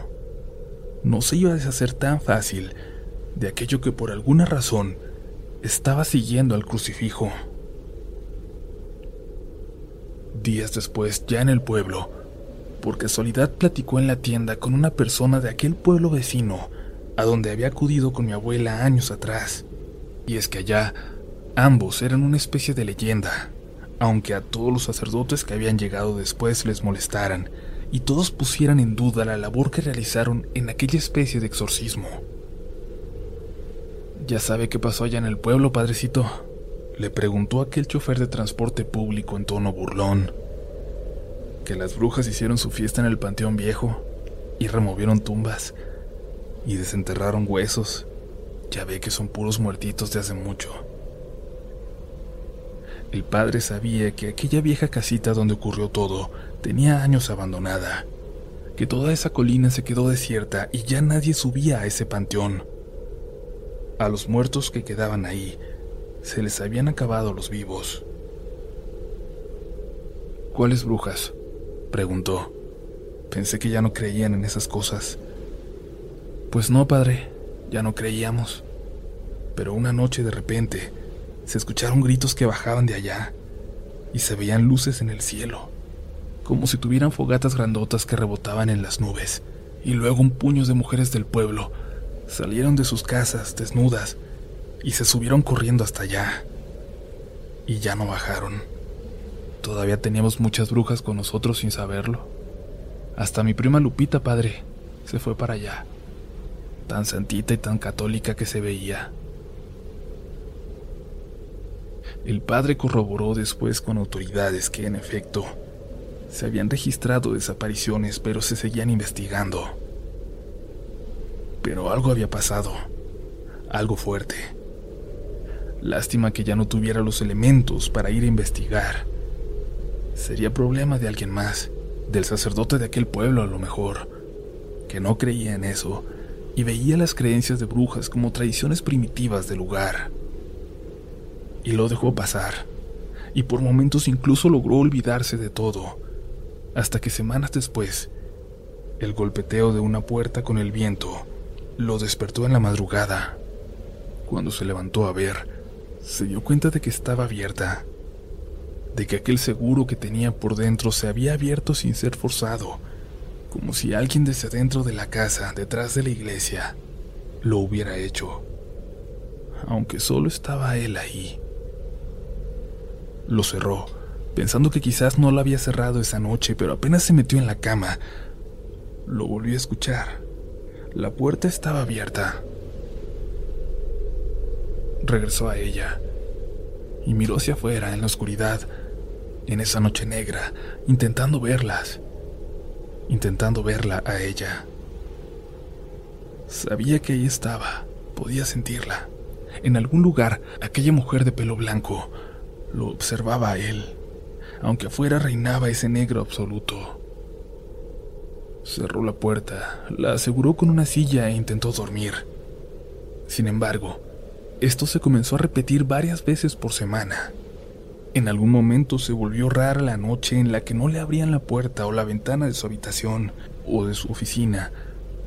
Speaker 1: No se iba a deshacer tan fácil de aquello que por alguna razón estaba siguiendo al crucifijo. Días después, ya en el pueblo, por casualidad platicó en la tienda con una persona de aquel pueblo vecino a donde había acudido con mi abuela años atrás. Y es que allá ambos eran una especie de leyenda, aunque a todos los sacerdotes que habían llegado después les molestaran y todos pusieran en duda la labor que realizaron en aquella especie de exorcismo. ¿Ya sabe qué pasó allá en el pueblo, padrecito? Le preguntó aquel chofer de transporte público en tono burlón. Que las brujas hicieron su fiesta en el Panteón Viejo y removieron tumbas y desenterraron huesos. Ya ve que son puros muertitos de hace mucho. El padre sabía que aquella vieja casita donde ocurrió todo tenía años abandonada, que toda esa colina se quedó desierta y ya nadie subía a ese panteón. A los muertos que quedaban ahí se les habían acabado los vivos. ¿Cuáles brujas? preguntó. Pensé que ya no creían en esas cosas. Pues no, padre, ya no creíamos. Pero una noche de repente se escucharon gritos que bajaban de allá y se veían luces en el cielo, como si tuvieran fogatas grandotas que rebotaban en las nubes. Y luego un puño de mujeres del pueblo salieron de sus casas desnudas y se subieron corriendo hasta allá. Y ya no bajaron. Todavía teníamos muchas brujas con nosotros sin saberlo. Hasta mi prima Lupita, padre, se fue para allá tan santita y tan católica que se veía. El padre corroboró después con autoridades que, en efecto, se habían registrado desapariciones, pero se seguían investigando. Pero algo había pasado, algo fuerte. Lástima que ya no tuviera los elementos para ir a investigar. Sería problema de alguien más, del sacerdote de aquel pueblo a lo mejor, que no creía en eso y veía las creencias de brujas como tradiciones primitivas del lugar. Y lo dejó pasar, y por momentos incluso logró olvidarse de todo, hasta que semanas después, el golpeteo de una puerta con el viento lo despertó en la madrugada. Cuando se levantó a ver, se dio cuenta de que estaba abierta, de que aquel seguro que tenía por dentro se había abierto sin ser forzado, como si alguien desde dentro de la casa, detrás de la iglesia, lo hubiera hecho, aunque solo estaba él ahí. Lo cerró, pensando que quizás no lo había cerrado esa noche, pero apenas se metió en la cama, lo volvió a escuchar. La puerta estaba abierta. Regresó a ella y miró hacia afuera en la oscuridad, en esa noche negra, intentando verlas intentando verla a ella. Sabía que ahí estaba, podía sentirla. En algún lugar, aquella mujer de pelo blanco lo observaba a él, aunque afuera reinaba ese negro absoluto. Cerró la puerta, la aseguró con una silla e intentó dormir. Sin embargo, esto se comenzó a repetir varias veces por semana. En algún momento se volvió rara la noche en la que no le abrían la puerta o la ventana de su habitación o de su oficina,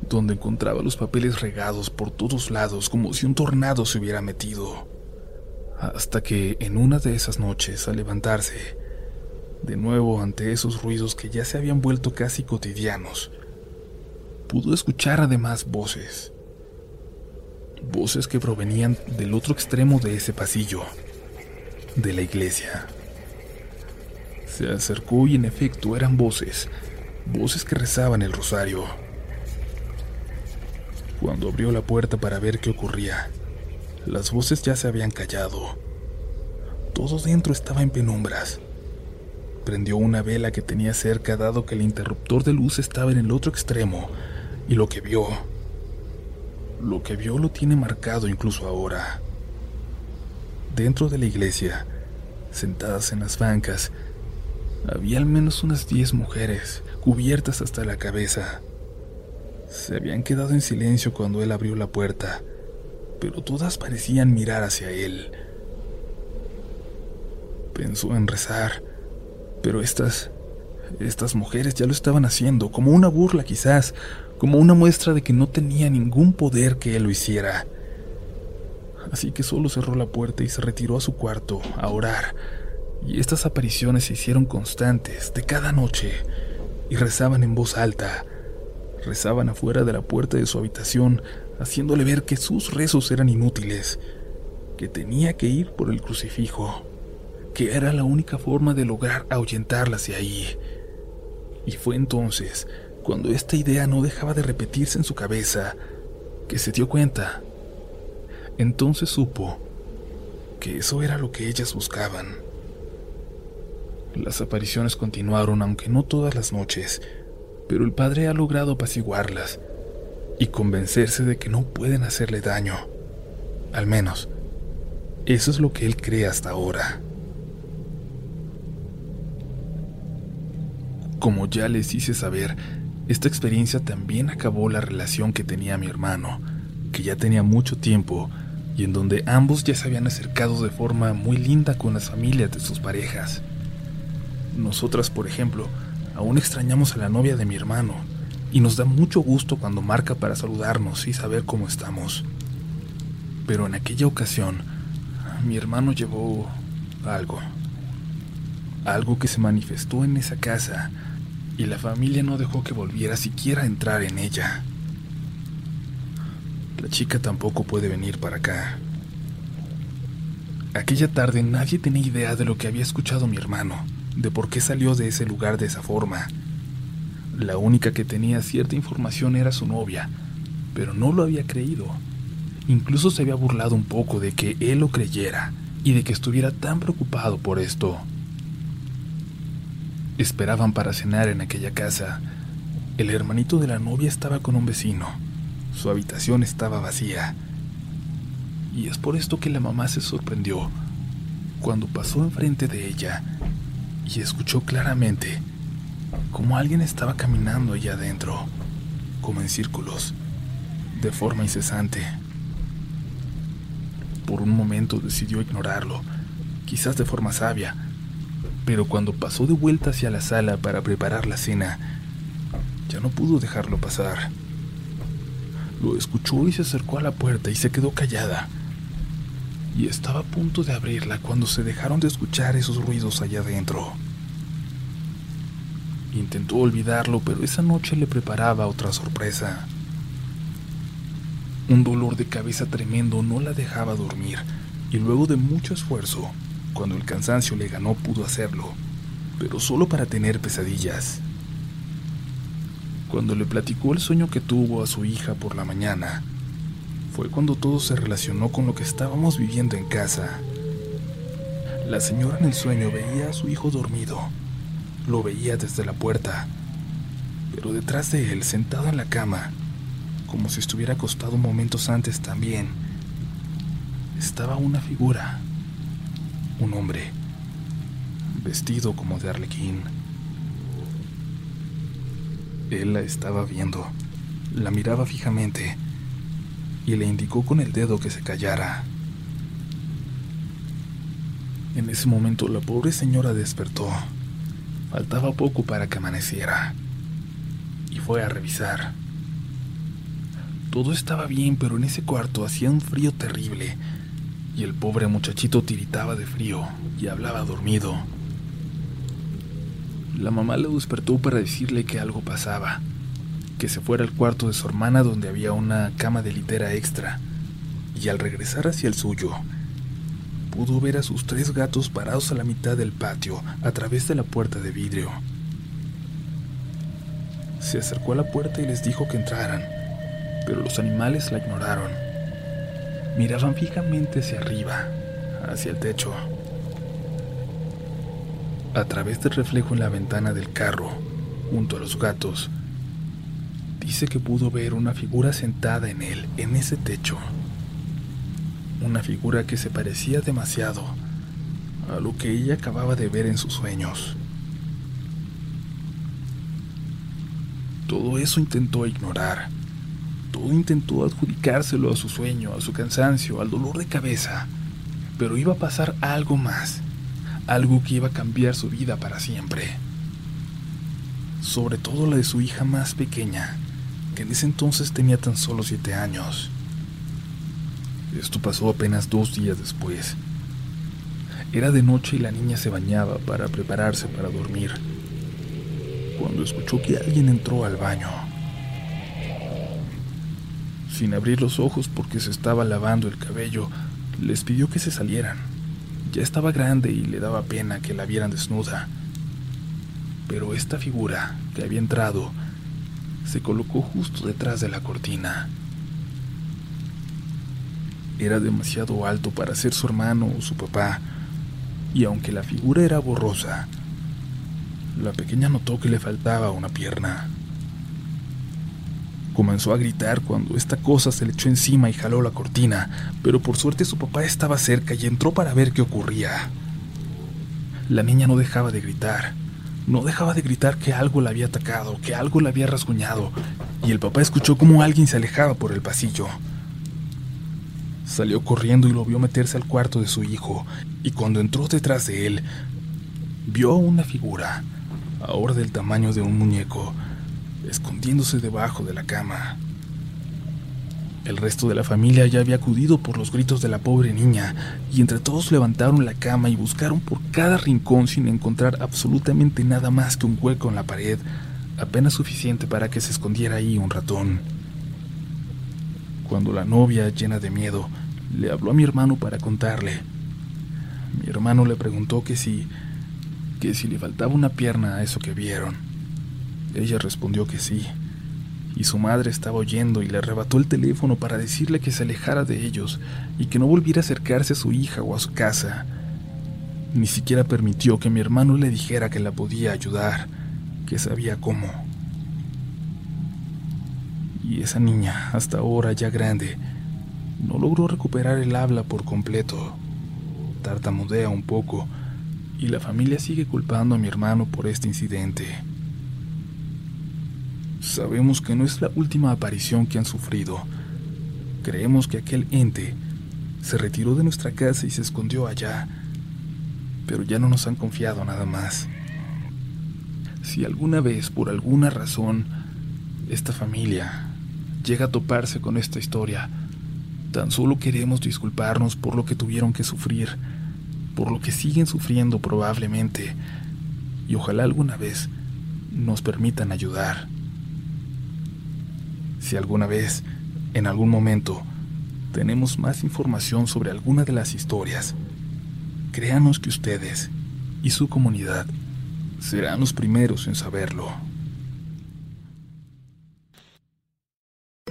Speaker 1: donde encontraba los papeles regados por todos lados como si un tornado se hubiera metido. Hasta que en una de esas noches, al levantarse, de nuevo ante esos ruidos que ya se habían vuelto casi cotidianos, pudo escuchar además voces. Voces que provenían del otro extremo de ese pasillo de la iglesia. Se acercó y en efecto eran voces, voces que rezaban el rosario. Cuando abrió la puerta para ver qué ocurría, las voces ya se habían callado. Todo dentro estaba en penumbras. Prendió una vela que tenía cerca dado que el interruptor de luz estaba en el otro extremo y lo que vio, lo que vio lo tiene marcado incluso ahora. Dentro de la iglesia, sentadas en las bancas, había al menos unas diez mujeres, cubiertas hasta la cabeza. Se habían quedado en silencio cuando él abrió la puerta, pero todas parecían mirar hacia él. Pensó en rezar, pero estas... estas mujeres ya lo estaban haciendo, como una burla quizás, como una muestra de que no tenía ningún poder que él lo hiciera así que solo cerró la puerta y se retiró a su cuarto a orar. Y estas apariciones se hicieron constantes de cada noche y rezaban en voz alta. Rezaban afuera de la puerta de su habitación, haciéndole ver que sus rezos eran inútiles, que tenía que ir por el crucifijo, que era la única forma de lograr ahuyentarlas de ahí. Y fue entonces, cuando esta idea no dejaba de repetirse en su cabeza, que se dio cuenta entonces supo que eso era lo que ellas buscaban. Las apariciones continuaron, aunque no todas las noches, pero el padre ha logrado apaciguarlas y convencerse de que no pueden hacerle daño. Al menos, eso es lo que él cree hasta ahora. Como ya les hice saber, esta experiencia también acabó la relación que tenía mi hermano, que ya tenía mucho tiempo y en donde ambos ya se habían acercado de forma muy linda con las familias de sus parejas. Nosotras, por ejemplo, aún extrañamos a la novia de mi hermano y nos da mucho gusto cuando marca para saludarnos y saber cómo estamos. Pero en aquella ocasión, mi hermano llevó algo. Algo que se manifestó en esa casa y la familia no dejó que volviera siquiera a entrar en ella. La chica tampoco puede venir para acá. Aquella tarde nadie tenía idea de lo que había escuchado mi hermano, de por qué salió de ese lugar de esa forma. La única que tenía cierta información era su novia, pero no lo había creído. Incluso se había burlado un poco de que él lo creyera y de que estuviera tan preocupado por esto. Esperaban para cenar en aquella casa. El hermanito de la novia estaba con un vecino su habitación estaba vacía. Y es por esto que la mamá se sorprendió cuando pasó enfrente de ella y escuchó claramente como alguien estaba caminando allá adentro, como en círculos, de forma incesante. Por un momento decidió ignorarlo, quizás de forma sabia, pero cuando pasó de vuelta hacia la sala para preparar la cena, ya no pudo dejarlo pasar. Lo escuchó y se acercó a la puerta y se quedó callada. Y estaba a punto de abrirla cuando se dejaron de escuchar esos ruidos allá adentro. Intentó olvidarlo, pero esa noche le preparaba otra sorpresa. Un dolor de cabeza tremendo no la dejaba dormir, y luego de mucho esfuerzo, cuando el cansancio le ganó, pudo hacerlo, pero solo para tener pesadillas. Cuando le platicó el sueño que tuvo a su hija por la mañana, fue cuando todo se relacionó con lo que estábamos viviendo en casa. La señora en el sueño veía a su hijo dormido, lo veía desde la puerta, Pero detrás de él, sentado en la cama, como si estuviera acostado momentos antes también, estaba una figura, un hombre, vestido como de arlequín. Él la estaba viendo, la miraba fijamente y le indicó con el dedo que se callara. En ese momento la pobre señora despertó. Faltaba poco para que amaneciera. Y fue a revisar. Todo estaba bien, pero en ese cuarto hacía un frío terrible. Y el pobre muchachito tiritaba de frío y hablaba dormido. La mamá le despertó para decirle que algo pasaba, que se fuera al cuarto de su hermana donde había una cama de litera extra, y al regresar hacia el suyo, pudo ver a sus tres gatos parados a la mitad del patio a través de la puerta de vidrio. Se acercó a la puerta y les dijo que entraran, pero los animales la ignoraron. Miraban fijamente hacia arriba, hacia el techo. A través del reflejo en la ventana del carro, junto a los gatos, dice que pudo ver una figura sentada en él, en ese techo una figura que se parecía demasiado a lo que ella acababa de ver en sus sueños. Todo eso intentó ignorar, intentó adjudicárselo a su sueño, a su cansancio, al dolor de cabeza, pero iba a pasar algo más, algo que iba a cambiar su vida para siempre. Sobre todo la de su hija más pequeña, que en ese entonces tenía tan solo siete años. Esto pasó apenas dos días después. Era de noche y la niña se bañaba para prepararse para dormir, cuando escuchó que alguien entró al baño. Sin abrir los ojos porque se estaba lavando el cabello, les pidió que se salieran. Ya estaba grande y le daba pena que la vieran desnuda. Pero esta figura que había entrado se colocó justo detrás de la cortina. Era demasiado alto para ser su hermano o su papá, y aunque la figura era borrosa, la pequeña notó que le faltaba una pierna. Comenzó a gritar cuando esta cosa se le echó encima y jaló la cortina, pero por suerte su papá estaba cerca y entró para ver qué ocurría. La niña no dejaba de gritar, no dejaba de gritar que algo la había atacado, que algo la había rasguñado, y el papá escuchó cómo alguien se alejaba por el pasillo. Salió corriendo y lo vio meterse al cuarto de su hijo, y cuando entró detrás de él, vio una figura, ahora del tamaño de un muñeco, escondiéndose debajo de la cama. El resto de la familia ya había acudido por los gritos de la pobre niña, y entre todos levantaron la cama y buscaron por cada rincón sin encontrar absolutamente nada más que un hueco en la pared, apenas suficiente para que se escondiera ahí un ratón cuando la novia, llena de miedo, le habló a mi hermano para contarle. Mi hermano le preguntó que si que si le faltaba una pierna a eso que vieron. Ella respondió que sí, y su madre estaba oyendo y le arrebató el teléfono para decirle que se alejara de ellos y que no volviera a acercarse a su hija o a su casa. Ni siquiera permitió que mi hermano le dijera que la podía ayudar, que sabía cómo y esa niña, hasta ahora ya grande, no logró recuperar el habla por completo. Tartamudea un poco y la familia sigue culpando a mi hermano por este incidente. Sabemos que no es la última aparición que han sufrido. Creemos que aquel ente se retiró de nuestra casa y se escondió allá, pero ya no nos han confiado nada más. Si alguna vez, por alguna razón, esta familia llega a toparse con esta historia, tan solo queremos disculparnos por lo que tuvieron que sufrir, por lo que siguen sufriendo probablemente, y ojalá alguna vez nos permitan ayudar. Si alguna vez, en algún momento, tenemos más información sobre alguna de las historias, créanos que ustedes y su comunidad serán los primeros en saberlo.